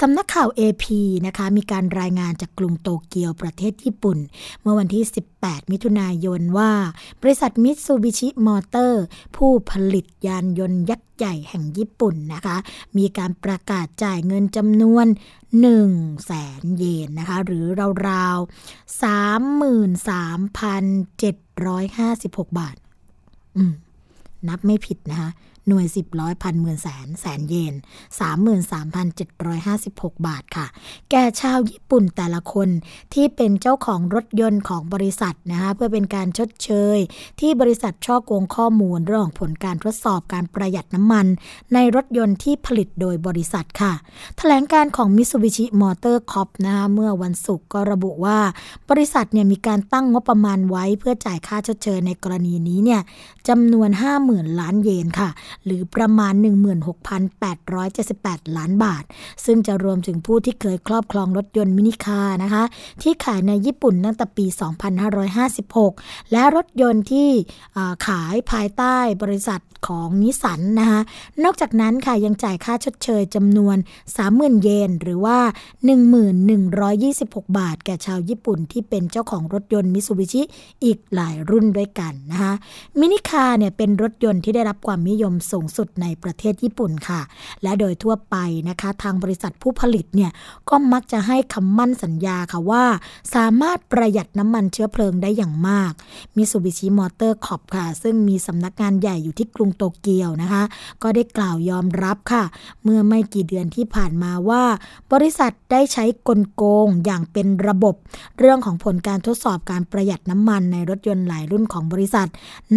สำนักข่าว AP นะคะมีการรายงานจากกรุงโตเกียวประเทศญี่ปุ่น เมื่อวันที่ 18 มิถุนายนว่า บริษัทมิตซูบิชิมอเตอร์ ผู้ผลิตยานยนต์ยักษ์ใหญ่แห่งญี่ปุ่นนะคะ มีการประกาศจ่ายเงินจำนวน1แสนเยนนะคะ หรือราวๆ33,756 บาท อืม นับไม่ผิดนะคะ หน่วยสิบร้อยพันหมื่นแสนแสนเยน 33,756 บาทค่ะ แก่ชาวญี่ปุ่นแต่ละคนที่เป็นเจ้าของรถยนต์ของบริษัทนะคะเพื่อเป็นการชดเชย ที่บริษัทช่อโกงข้อมูลเรื่องของผลการทดสอบการประหยัดน้ำมัน ในรถยนต์ที่ผลิตโดยบริษัทค่ะ แถลงการของ Mitsubishi Motor Corp นะคะเมื่อวันศุกร์ก็ระบุว่า บริษัทเนี่ยมีการตั้งงบประมาณไว้เพื่อจ่ายค่าชดเชยในกรณีนี้เนี่ยจำนวน 50,000 ล้านเยนค่ะหรือประมาณ 16,878 ล้านบาท ซึ่งจะรวมถึงผู้ที่เคยครอบครองรถยนต์มินิคาร์นะคะ ที่ขายในญี่ปุ่นตั้งแต่ปี 2556 และรถยนต์ที่ขายภายใต้บริษัทของนิสันนะคะนอกจากนั้นค่ะยังจ่ายค่าชดเชยจำนวน 30,000 เยน หรือว่า 1126 บาท แก่ชาวญี่ปุ่นที่เป็นเจ้าของรถยนต์มิซูบิชิอีกหลายรุ่นด้วยกันนะคะมินิคาร์เนี่ยเป็นรถยนต์ที่ได้รับความนิยมสูงสุดในประเทศญี่ปุ่นค่ะ และโดยทั่วไปนะคะ ทางบริษัทผู้ผลิตเนี่ยก็มักจะให้คำมั่นสัญญาค่ะว่า สามารถประหยัดน้ำมันเชื้อเพลิงได้อย่างมากมิตซูบิชิมอเตอร์สคอร์ปค่ะ ซึ่งมีสำนักงานใหญ่อยู่ที่กรุงโตเกียวนะคะ ก็ได้กล่าวยอมรับค่ะ เมื่อไม่กี่เดือนที่ผ่านมาว่า บริษัทได้ใช้กลโกงอย่างเป็นระบบ เรื่องของผลการทดสอบการประหยัดน้ำมันในรถยนต์หลายรุ่นของบริษัท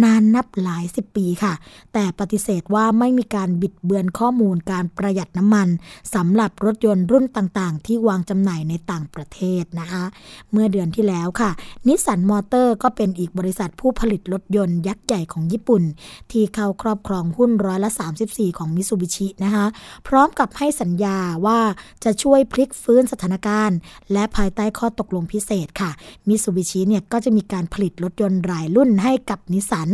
นานนับหลายสิบปีค่ะ แต่ปฏิเสธว่าไม่มีการบิดเบือนข้อมูลการประหยัดน้ำมันสำหรับรถยนต์รุ่นต่างๆ ที่วางจำหน่ายในต่างประเทศนะคะ เมื่อเดือนที่แล้วค่ะนิสสันมอเตอร์ก็เป็นอีกบริษัทผู้ผลิตรถยนต์ยักษ์ใหญ่ของญี่ปุ่น ที่เข้าครอบครองหุ้นร้อยละ 34 ของมิซูบิชินะคะพร้อมกับให้สัญญาว่าจะช่วยพลิกฟื้นสถานการณ์ และภายใต้ข้อตกลงพิเศษค่ะมิซูบิชิเนี่ยก็จะมีการผลิตรถยนต์หลายรุ่นให้กับนิสสัน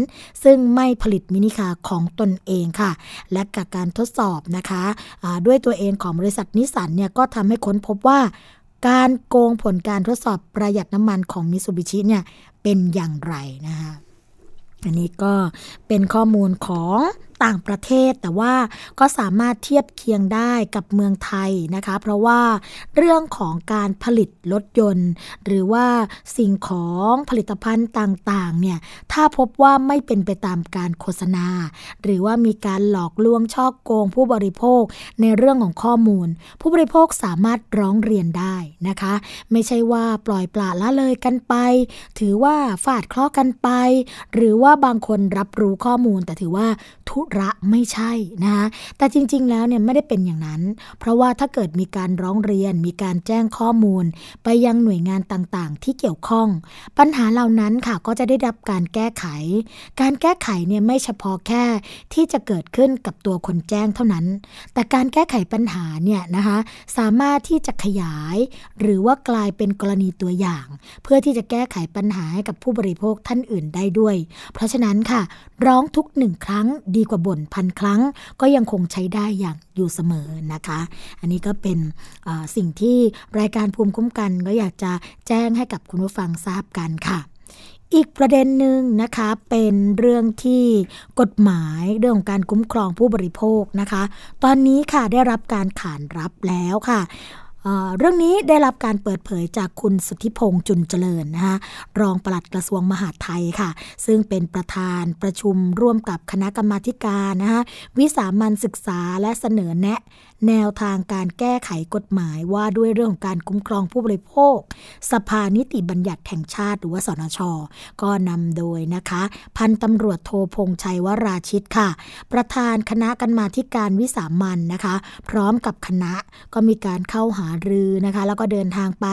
ซึ่งไม่ผลิต minicar ของตนเองค่ะ และกับการทดสอบนะคะะด้วยตัวเองของบริษัทนิสันเนี่ยก็ทำให้ค้นพบว่า การโกงผลการทดสอบประหยัดน้ำมันของมิซูบิชิเนี่ยเป็นอย่างไรนะคะอันนี้ก็เป็นข้อมูลของต่างประเทศ แต่ว่าก็สามารถเทียบเคียงได้กับเมืองไทยนะคะ เพราะว่าเรื่องของการผลิตรถยนต์ หรือว่าสิ่งของผลิตภัณฑ์ต่างๆเนี่ยถ้าพบว่าไม่เป็นไปตามการโฆษณา หรือว่ามีการหลอกลวงช่อโกงผู้บริโภคในเรื่องของข้อมูล ผู้บริโภคสามารถร้องเรียนได้นะคะ ไม่ใช่ว่าปล่อยปละละเลยกันไป ถือว่าฝาดเคราะกันไป หรือว่าบางคนรับรู้ข้อมูลแต่ถือว่าทุระไม่ใช่นะคะแต่จริง ๆ แล้วเนี่ยไม่ได้เป็นอย่างนั้น เพราะว่าถ้าเกิดมีการร้องเรียน มีการแจ้งข้อมูล ไปยังหน่วยงานต่างๆ ที่เกี่ยวข้อง ปัญหาเหล่านั้นค่ะก็จะได้รับการแก้ไข การแก้ไขเนี่ยไม่เฉพาะแค่ที่จะเกิดขึ้นกับตัวคนแจ้งเท่านั้น แต่การแก้ไขปัญหาเนี่ยนะคะสามารถที่จะขยาย หรือว่ากลายเป็นกรณีตัวอย่าง เพื่อที่จะแก้ไขปัญหาให้กับผู้บริโภคท่านอื่นได้ด้วย เพราะฉะนั้นค่ะ ร้องทุกหนึ่งครั้งดีกว่าบ่นพันครั้ง ก็ยังคงใช้ได้อย่างอยู่เสมอนะคะ อันนี้ก็เป็นสิ่งที่รายการภูมิคุ้มกัน ก็อยากจะแจ้งให้กับคุณผู้ฟังทราบกันค่ะอีกประเด็นหนึ่งนะคะเป็นเรื่องที่กฎหมายเรื่องของการคุ้มครองผู้บริโภคนะคะ ตอนนี้ค่ะได้รับการขานรับแล้วค่ะ เรื่องนี้ได้รับการเปิดเผยจากคุณสุทธิพงษ์จุนเจริญนะคะรองปลัดกระทรวงมหาดไทยค่ะ ซึ่งเป็นประธานประชุมร่วมกับคณะกรรมาการนะคะวิสามันศึกษาและเสนอแนะแนวทางการแก้ไขกฎหมายว่าด้วยเรื่องของการคุ้มครองผู้บริโภค สภานิติบัญญัติแห่งชาติหรือว่าสนช ก็นำโดยนะคะ พันตำรวจโทพงชัยวราชิตค่ะ ประธานคณะกรรมาการวิสามันนะคะ พร้อมกับคณะก็มีการเข้าหารือนะคะ แล้วก็เดินทางไป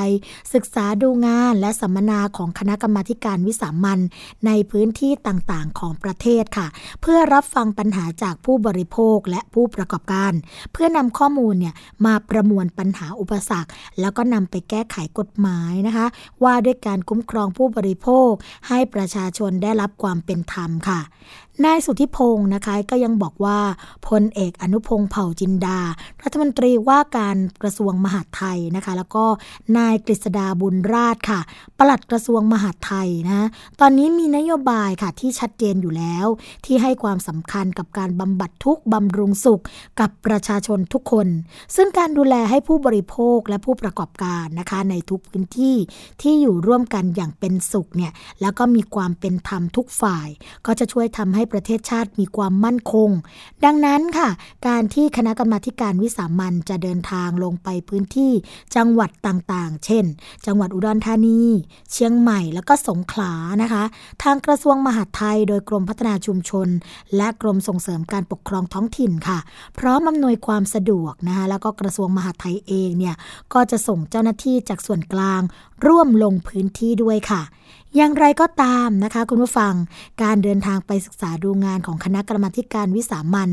ศึกษาดูงานและสัมมนาของคณะกรรมาการวิสามันในพื้นที่ต่างๆ ของประเทศค่ะ เพื่อรับฟังปัญหาจากผู้บริโภคและผู้ประกอบการ เพื่อนำข้อมูลเนี่ยมาประมวลปัญหาอุปสรรค แล้วก็นำไปแก้ไขกฎหมายนะคะ ว่าด้วยการคุ้มครองผู้บริโภค ให้ประชาชนได้รับความเป็นธรรมค่ะนายสุทธิพงศ์นะคะก็ยังบอกว่าพลเอกอนุพงศ์เผ่าจินดา รัฐมนตรีว่าการกระทรวงมหาดไทยนะคะ แล้วก็นายกฤษดาบุญราชค่ะ ปลัดกระทรวงมหาดไทยนะตอนนี้มีนโยบายค่ะที่ชัดเจนอยู่แล้ว ที่ให้ความสำคัญกับการบำบัดทุกบำรุงสุขกับประชาชนทุกคน ซึ่งการดูแลให้ผู้บริโภคและผู้ประกอบการนะคะในทุกพื้นที่ที่อยู่ร่วมกันอย่างเป็นสุขเนี่ยแล้วก็มีความเป็นธรรมทุกฝ่าย ก็จะช่วยทำให้ประเทศชาติมีความมั่นคง ดังนั้นค่ะ การที่คณะกรรมาการวิสามันจะเดินทางลงไปพื้นที่จังหวัดต่างๆ เช่น จังหวัดอุดรธานี เชียงใหม่แล้วก็สงขลานะคะ ทางกระทรวงมหาดไทย โดยกรมพัฒนาชุมชน และกรมส่งเสริมการปกครองท้องถิ่นค่ะ พร้อมอำนวยความสะดวกนะคะแล้วก็กระทรวงมหาดไทยเองเนี่ยก็จะส่งเจ้าหน้าที่จากส่วนกลาง ร่วมลงพื้นที่ด้วยค่ะ อย่างไรก็ตามนะคะ คุณผู้ฟังการเดินทางไปศึกษาดูงานของคณะกรรมาการวิสามัน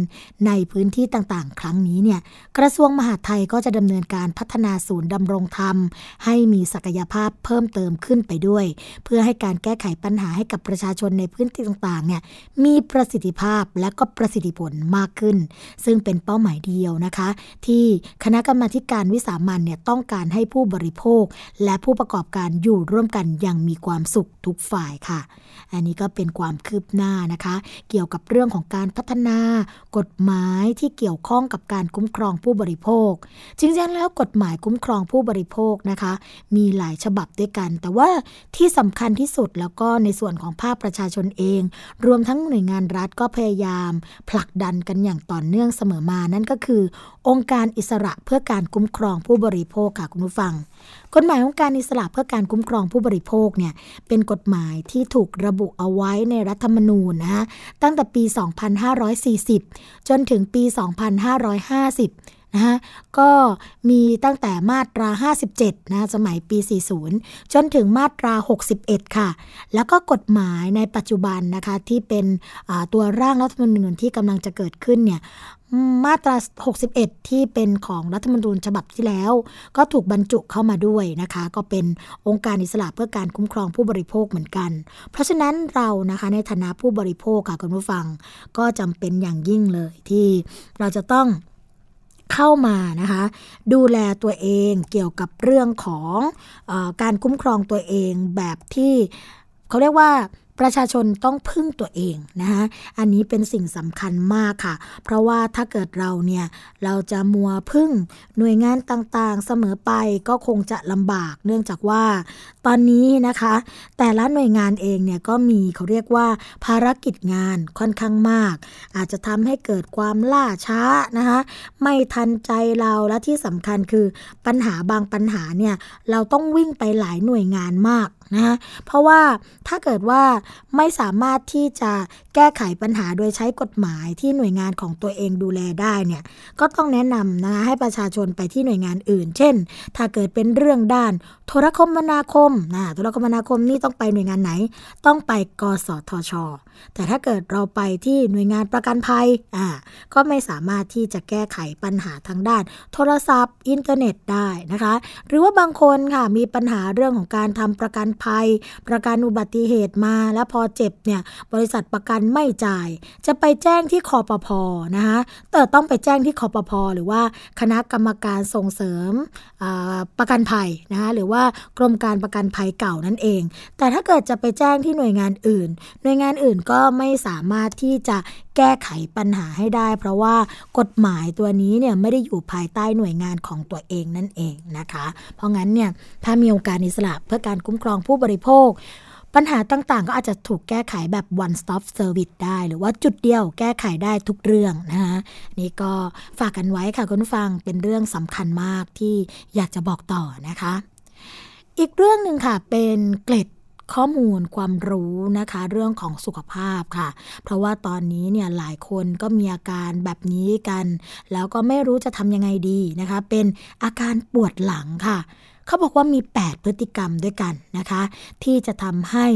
ในพื้นที่ต่างๆ ครั้งนี้เนี่ยกระทรวงมหาดไทยก็จะดำเนินการพัฒนาศูนย์ดำรงธรรม ให้มีศักยภาพเพิ่มเติมขึ้นไปด้วย เพื่อให้การแก้ไขปัญหาให้กับประชาชนในพื้นที่ต่างๆเนี่ยมีประสิทธิภาพและก็ประสิทธิผลมากขึ้น ซึ่งเป็นเป้าหมายเดียวนะคะ ที่คณะกรรมาการวิสามันเนี่ยต้องการให้ผู้บริโภค และผู้ประกอบการอยู่ร่วมกันอย่างมีความสุขทุกฝ่ายค่ะ อันนี้ก็เป็นความคืบหน้านะคะ เกี่ยวกับเรื่องของการพัฒนากฎหมายที่เกี่ยวข้องกับการคุ้มครองผู้บริโภค จริงๆแล้วกฎหมายคุ้มครองผู้บริโภคนะคะ มีหลายฉบับด้วยกัน แต่ว่าที่สำคัญที่สุดแล้วก็ในส่วนของภาคประชาชนเอง รวมทั้งหน่วยงานรัฐก็พยายามผลักดันกันอย่างต่อเนื่องเสมอมานั่นก็คือ องค์การอิสระเพื่อการคุ้มครองผู้บริโภคค่ะคุณผู้ฟัง กฎหมายองค์การอิสระเพื่อการคุ้มครองผู้บริโภคเนี่ยเป็นกฎหมายที่ถูกระบุเอาไว้ในรัฐธรรมนูญนะตั้งแต่ปี 2540 จนถึงปี 2550นะฮะก็มีตั้งแต่มาตรา 57นะสมัยปี 40 จนถึงมาตรา 61 ค่ะ แล้วก็กฎหมายในปัจจุบันนะคะที่เป็นตัวร่างรัฐธรรมนูญที่กำลังจะเกิดขึ้นเนี่ย มาตรา 61 ที่เป็นของรัฐธรรมนูญฉบับที่แล้ว ก็ถูกบรรจุเข้ามาด้วยนะคะ ก็เป็นองค์การอิสระเพื่อการคุ้มครองผู้บริโภคเหมือนกัน เพราะฉะนั้นเรานะคะในฐานะผู้บริโภคค่ะคุณผู้ฟัง ก็จำเป็นอย่างยิ่งเลยที่เราจะต้องเข้ามานะคะดูแลตัวเองเกี่ยวกับเรื่องของอการคุ้มครองตัวเองแบบที่เขาเรียกว่า ประชาชนต้องพึ่งตัวเองนะคะอันนี้เป็นสิ่งสำคัญมากค่ะ เพราะว่าถ้าเกิดเราเนี่ยเราจะมัวพึ่งหน่วยงานต่างๆ เสมอไปก็คงจะลำบาก เนื่องจากว่าตอนนี้นะคะ แต่ละหน่วยงานเองเนี่ยก็มีเขาเรียกว่าภารกิจงานค่อนข้างมาก อาจจะทำให้เกิดความล่าช้านะคะไม่ทันใจเราและที่สำคัญคือปัญหาบางปัญหาเนี่ยเราต้องวิ่งไปหลายหน่วยงานมาก นะเพราะว่าถ้าเกิดว่าไม่สามารถที่จะแก้ไขปัญหาโดยใช้กฎหมายที่หน่วยงานของตัวเองดูแลได้เนี่ยก็ต้องแนะนำนะคะให้ประชาชนไปที่หน่วยงานอื่น เช่น ถ้าเกิดเป็นเรื่องด้าน โทรคมนาคมนะโทรคมนาคมนี่ต้องไปหน่วยงานไหน ต้องไปกสทช แต่ถ้าเกิดเราไปที่หน่วยงานประกันภัยอ่าก็ไม่สามารถที่จะแก้ไขปัญหาทางด้าน โทรศัพท์ อินเทอร์เน็ตได้นะคะ หรือว่าบางคนค่ะมีปัญหาเรื่องของการทำประกันภัย ประกันอุบัติเหตุมาแล้วพอเจ็บเนี่ยบริษัทประกันไม่จ่าย จะไปแจ้งที่คอปพอนะคะแต่ต้องไปแจ้งที่คอปพหรือว่าคณะกรรมการส่งเสริมประกันภัยนะคะหรือว่ากรมการประกันภัยเก่านั่นเอง แต่ถ้าเกิดจะไปแจ้งที่หน่วยงานอื่น หน่วยงานอื่นก็ไม่สามารถที่จะแก้ไขปัญหาให้ได้ เพราะว่ากฎหมายตัวนี้เนี่ยไม่ได้อยู่ภายใต้หน่วยงานของตัวเองนั่นเองนะคะ เพราะงั้นเนี่ยถ้ามีองค์การอิสระเพื่อการคุ้มครองผู้บริโภคปัญหาต่างๆ ก็อาจจะถูกแก้ไขแบบ one stop service ได้ หรือว่าจุดเดียวแก้ไขได้ทุกเรื่องนะคะนี่ก็ฝากกันไว้ค่ะคุณฟังเป็นเรื่องสำคัญมากที่อยากจะบอกต่อนะคะ อีกเรื่องหนึ่งค่ะเป็นเกล็ด ข้อมูลความรู้นะคะ เรื่องของสุขภาพค่ะ เพราะว่าตอนนี้เนี่ยหลายคนก็มีอาการแบบนี้กัน แล้วก็ไม่รู้จะทำยังไงดีนะคะ เป็นอาการปวดหลังค่ะ เขาบอกว่ามี 8 พฤติกรรมด้วยกันนะคะ ที่จะทำให้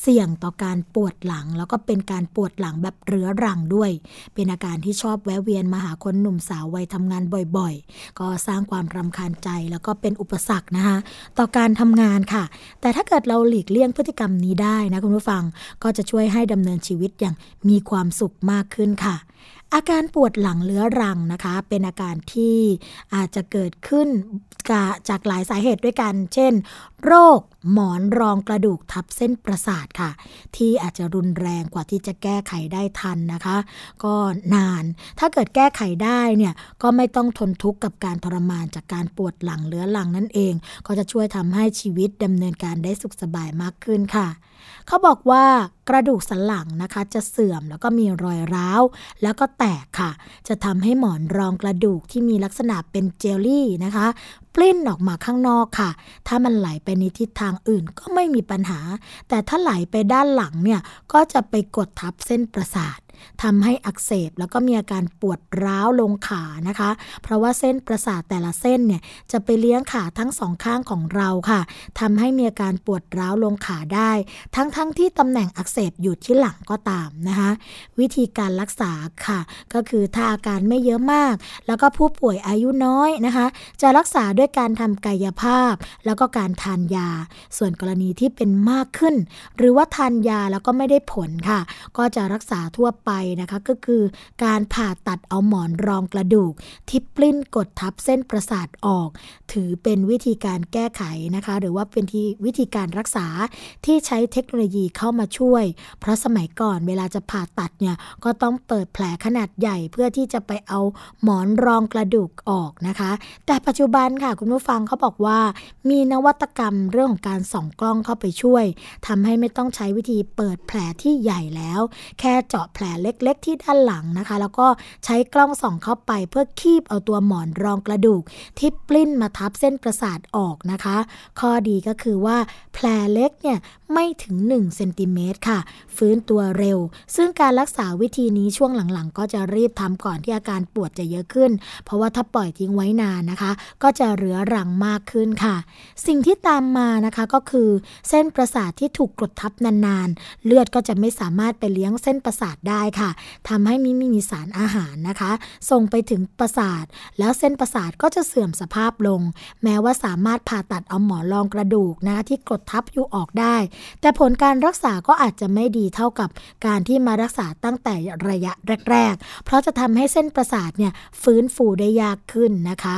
เสี่ยงต่อการปวดหลัง แล้วก็เป็นการปวดหลังแบบเรื้อรังด้วย เป็นอาการที่ชอบแวะเวียนมาหาคนหนุ่มสาววัยทำงานบ่อยๆ ก็สร้างความรำคาญใจแล้วก็เป็นอุปสรรคนะคะ ต่อการทำงานค่ะ แต่ถ้าเกิดเราหลีกเลี่ยงพฤติกรรมนี้ได้นะคุณผู้ฟังก็จะช่วยให้ดำเนินชีวิตอย่างมีความสุขมากขึ้นค่ะ อาการปวดหลังเลื้อรังนะคะ เป็นอาการที่อาจจะเกิดขึ้นจากหลายสาเหตุด้วยกัน เช่น โรคหมอนรองกระดูกทับเส้นประสาทค่ะ ที่อาจจะรุนแรงกว่าที่จะแก้ไขได้ทันนะคะ ก็นาน ถ้าเกิดแก้ไขได้เนี่ยก็ไม่ต้องทนทุกข์กับการทรมานจากการปวดหลังเลื้อรังนั่นเอง ก็จะช่วยทำให้ชีวิตดำเนินการได้สุขสบายมากขึ้นค่ะ เขาบอกว่ากระดูกสันหลังนะคะ จะเสื่อมแล้วก็มีรอยร้าว แล้วก็แตกค่ะ จะทำให้หมอนรองกระดูกที่มีลักษณะเป็นเจลลี่นะคะปลิ้นออกมาข้างนอกค่ะ ถ้ามันไหลไปในทิศทางอื่นก็ไม่มีปัญหา แต่ถ้าไหลไปด้านหลังเนี่ยก็จะไปกดทับเส้นประสาท ทำให้อักเสบแล้วก็มีอาการปวดร้าวลงขานะคะ เพราะว่าเส้นประสาทแต่ละเส้นเนี่ยจะไปเลี้ยงขาทั้งสองข้างของเราค่ะทำให้มีอาการปวดร้าวลงขาได้ ทั้งๆทที่ตำแหน่งอักเสบอยู่ที่หลังก็ตามนะคะ วิธีการรักษาค่ะ ก็คือถ้าอาการไม่เยอะมาก แล้วก็ผู้ป่วยอายุน้อยนะคะ จะรักษาด้วยการทำกายภาพ แล้วก็การทานยา ส่วนกรณีที่เป็นมากขึ้น หรือว่าทานยาแล้วก็ไม่ได้ผลค่ะ ก็จะรักษาทั่วไปนะคะก็คือการผ่าตัดเอาหมอนรองกระดูก ที่ปลิ้นกดทับเส้นประสาทออก ถือเป็นวิธีการแก้ไขนะคะ หรือว่าเป็นที่วิธีการรักษาที่ใช้เทคโนโลยีเข้ามาช่วย เพราะสมัยก่อนเวลาจะผ่าตัดเนี่ยก็ต้องเปิดแผลขนาดใหญ่เพื่อที่จะไปเอาหมอนรองกระดูกออกนะคะ แต่ปัจจุบันค่ะคุณผู้ฟังเขาบอกว่า มีนวัตกรรมเรื่องของการส่องกล้องเข้าไปช่วยทำให้ไม่ต้องใช้วิธีเปิดแผลที่ใหญ่แล้ว แค่เจาะแผลเล็กๆ ที่ด้านหลังนะคะ แล้วก็ใช้กล้องส่องเข้าไปเพื่อคีบเอาตัวหมอนรองกระดูก ที่ปลิ้นมาทับเส้นประสาทออกนะคะ ข้อดีก็คือว่าแผลเล็กเนี่ยไม่ถึง1เซนติเมตรค่ะ ฟื้นตัวเร็ว ซึ่งการรักษาวิธีนี้ช่วงหลังๆ ก็จะรีบทำก่อนที่อาการปวดจะเยอะขึ้น เพราะว่าถ้าปล่อยทิ้งไว้นานนะคะ ก็จะเรื้อรังมากขึ้นค่ะ สิ่งที่ตามมานะคะก็คือ เส้นประสาทที่ถูกกดทับนานๆ เลือดก็จะไม่สามารถไปเลี้ยงเส้นประสาทได้ค่ะทำให้ไม่มีสารอาหารนะคะ ส่งไปถึงประสาท แล้วเส้นประสาทก็จะเสื่อมสภาพลง แม้ว่าสามารถผ่าตัดเอาหมอนรองกระดูกนะที่กดทับอยู่ออกได้ แต่ผลการรักษาก็อาจจะไม่ดีเท่ากับการที่มารักษาตั้งแต่ระยะแรก ๆ เพราะจะทำให้เส้นประสาทเนี่ยฟื้นฟูได้ยากขึ้นนะคะ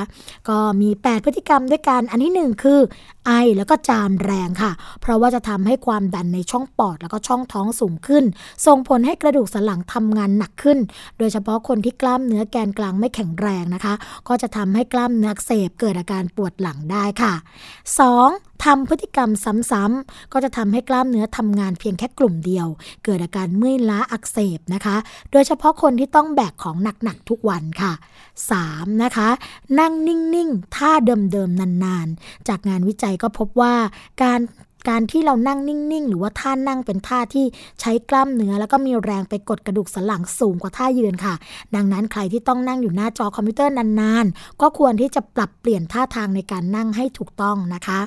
ก็มี 8 พฤติกรรมด้วยกัน อันที่ 1 คือ ไอแล้วก็จามแรงค่ะ เพราะว่าจะทำให้ความดันในช่องปอดแล้วก็ช่องท้องสูงขึ้น ส่งผลให้กระดูกสันหลังทำงานหนักขึ้น โดยเฉพาะคนที่กล้ามเนื้อแกนกลางไม่แข็งแรงนะคะ ก็จะทำให้กล้ามเนื้อเสพเกิดอาการปวดหลังได้ค่ะ 2. ทำพฤติกรรมซ้ำๆก็จะทำให้กล้ามเนื้อทำงานเพียงแค่กลุ่มเดียว เกิดอาการเมื่อยล้าอักเสบนะคะ โดยเฉพาะคนที่ต้องแบกของหนักๆทุกวันค่ะ 3. นะคะ นั่งนิ่งๆ ท่าเดิมๆ นานๆ จากงานวิจัยก็พบว่าการ การที่เรานั่งนิ่งๆ หรือว่าท่านั่งเป็นท่าที่ใช้กล้ามเนื้อ แล้วก็มีแรงไปกดกระดูกสันหลังสูงกว่าท่ายืนค่ะ ดังนั้นใครที่ต้องนั่งอยู่หน้าจอคอมพิวเตอร์นานๆ ก็ควรที่จะปรับเปลี่ยนท่าทางในการนั่งให้ถูกต้องนะคะ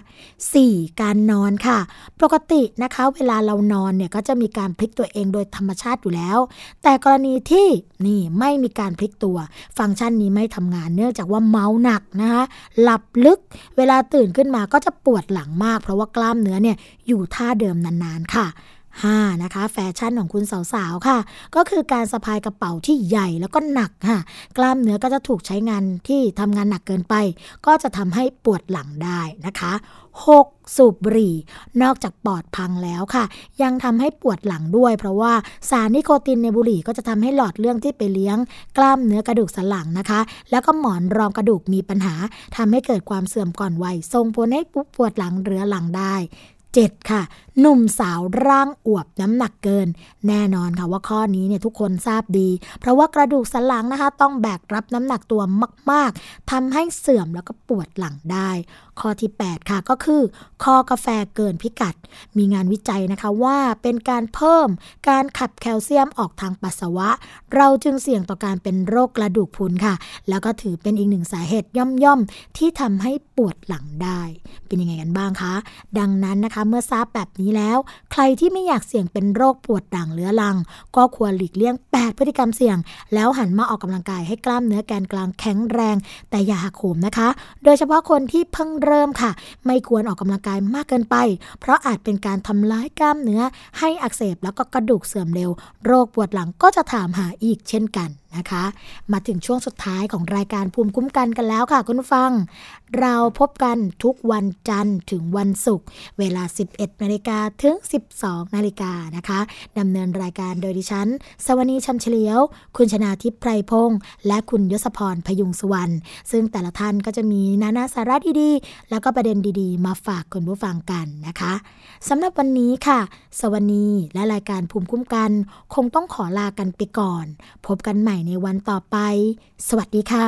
4. การนอนค่ะ ปกตินะคะ เวลาเรานอนเนี่ยก็จะมีการพลิกตัวเองโดยธรรมชาติอยู่แล้ว แต่กรณีที่นี่ไม่มีการพลิกตัว ฟังก์ชันนี้ไม่ทำงานเนื่องจากว่าเมาส์หนักนะคะหลับลึก เวลาตื่นขึ้นมาก็จะปวดหลังมาก เพราะว่ากล้ามเนื้อเนี่ยอยู่ท่าเดิมนานๆค่ะ 5. นะคะ แฟชั่นของคุณสาวๆ ค่ะ ก็คือการสะพายกระเป๋าที่ใหญ่แล้วก็หนักค่ะ กล้ามเนื้อก็จะถูกใช้งานที่ทำงานหนักเกินไป ก็จะทำให้ปวดหลังได้นะคะ 6. สูบบุหรี่ นอกจากปอดพังแล้วค่ะ ยังทำให้ปวดหลังด้วย เพราะว่าสารนิโคตินในบุหรี่ก็จะทำให้หลอดเลือดที่ไปเลี้ยง กล้ามเนื้อกระดูกสันหลังนะคะ แล้วก็หมอนรองกระดูกมีปัญหาทำให้เกิดความเสื่อมก่อนวัยส่งผลให้ปวดหลังเรื้อหลังได้ 7. ค่ะ หนุ่มสาวร่างอวบน้ำหนักเกิน แน่นอนค่ะว่าข้อนี้เนี่ยทุกคนทราบดี เพราะว่ากระดูกสันหลังนะคะ ต้องแบกรับน้ำหนักตัวมาก ๆทำให้เสื่อมแล้วก็ปวดหลังได้ ข้อที่ 8 ค่ะก็คือคอกาแฟเกินพิกัด มีงานวิจัยนะคะว่าเป็นการเพิ่มการขับแคลเซียมออกทางปัสสาวะ เราจึงเสี่ยงต่อการเป็นโรคกระดูกพรุนค่ะ แล้วก็ถือเป็นอีกหนึ่งสาเหตุย่อมๆ ที่ทำให้ปวดหลังได้ เป็นยังไงกันบ้างคะ ดังนั้นนะคะเมื่อทราบแบบนี้แล้ว ใครที่ไม่อยากเสี่ยงเป็นโรคปวดหลังเรื้อรัง ก็ควรหลีกเลี่ยง 8 พฤติกรรมเสี่ยง แล้วหันมาออกกำลังกายให้กล้ามเนื้อแกนกลางแข็งแรง แต่อย่าหักโหมนะคะ โดยเฉพาะคนที่เพิ่งเริ่มค่ะ ไม่ควรออกกำลังกายมากเกินไป เพราะอาจเป็นการทำร้ายกล้ามเนื้อให้อักเสบแล้วก็กระดูกเสื่อมเร็ว โรคปวดหลังก็จะถามหาอีกเช่นกันนะคะ มาถึงช่วงสุดท้ายของรายการภูมิคุ้มกันกันแล้วค่ะคุณผู้ฟัง เราพบกันทุกวันจันทร์ถึงวันศุกร์เวลา 11นาฬิกาถึง 12นาฬิกานะคะดำเนินรายการโดยดิฉัน สวนีชัมเฉลียว คุณชนาทิพย์ไพรพงษ์และคุณยศพรพยุงสุวรรณซึ่งแต่ละท่านก็จะมีนานาสาระดีๆ แล้วก็ประเด็นดีๆ มาฝากคุณผู้ฟังกันนะคะสำหรับวันนี้ค่ะ สวนีและรายการภูมิคุ้มกัน คงต้องขอลากันไปก่อน พบกันใหม่ในวันต่อไป สวัสดีค่ะ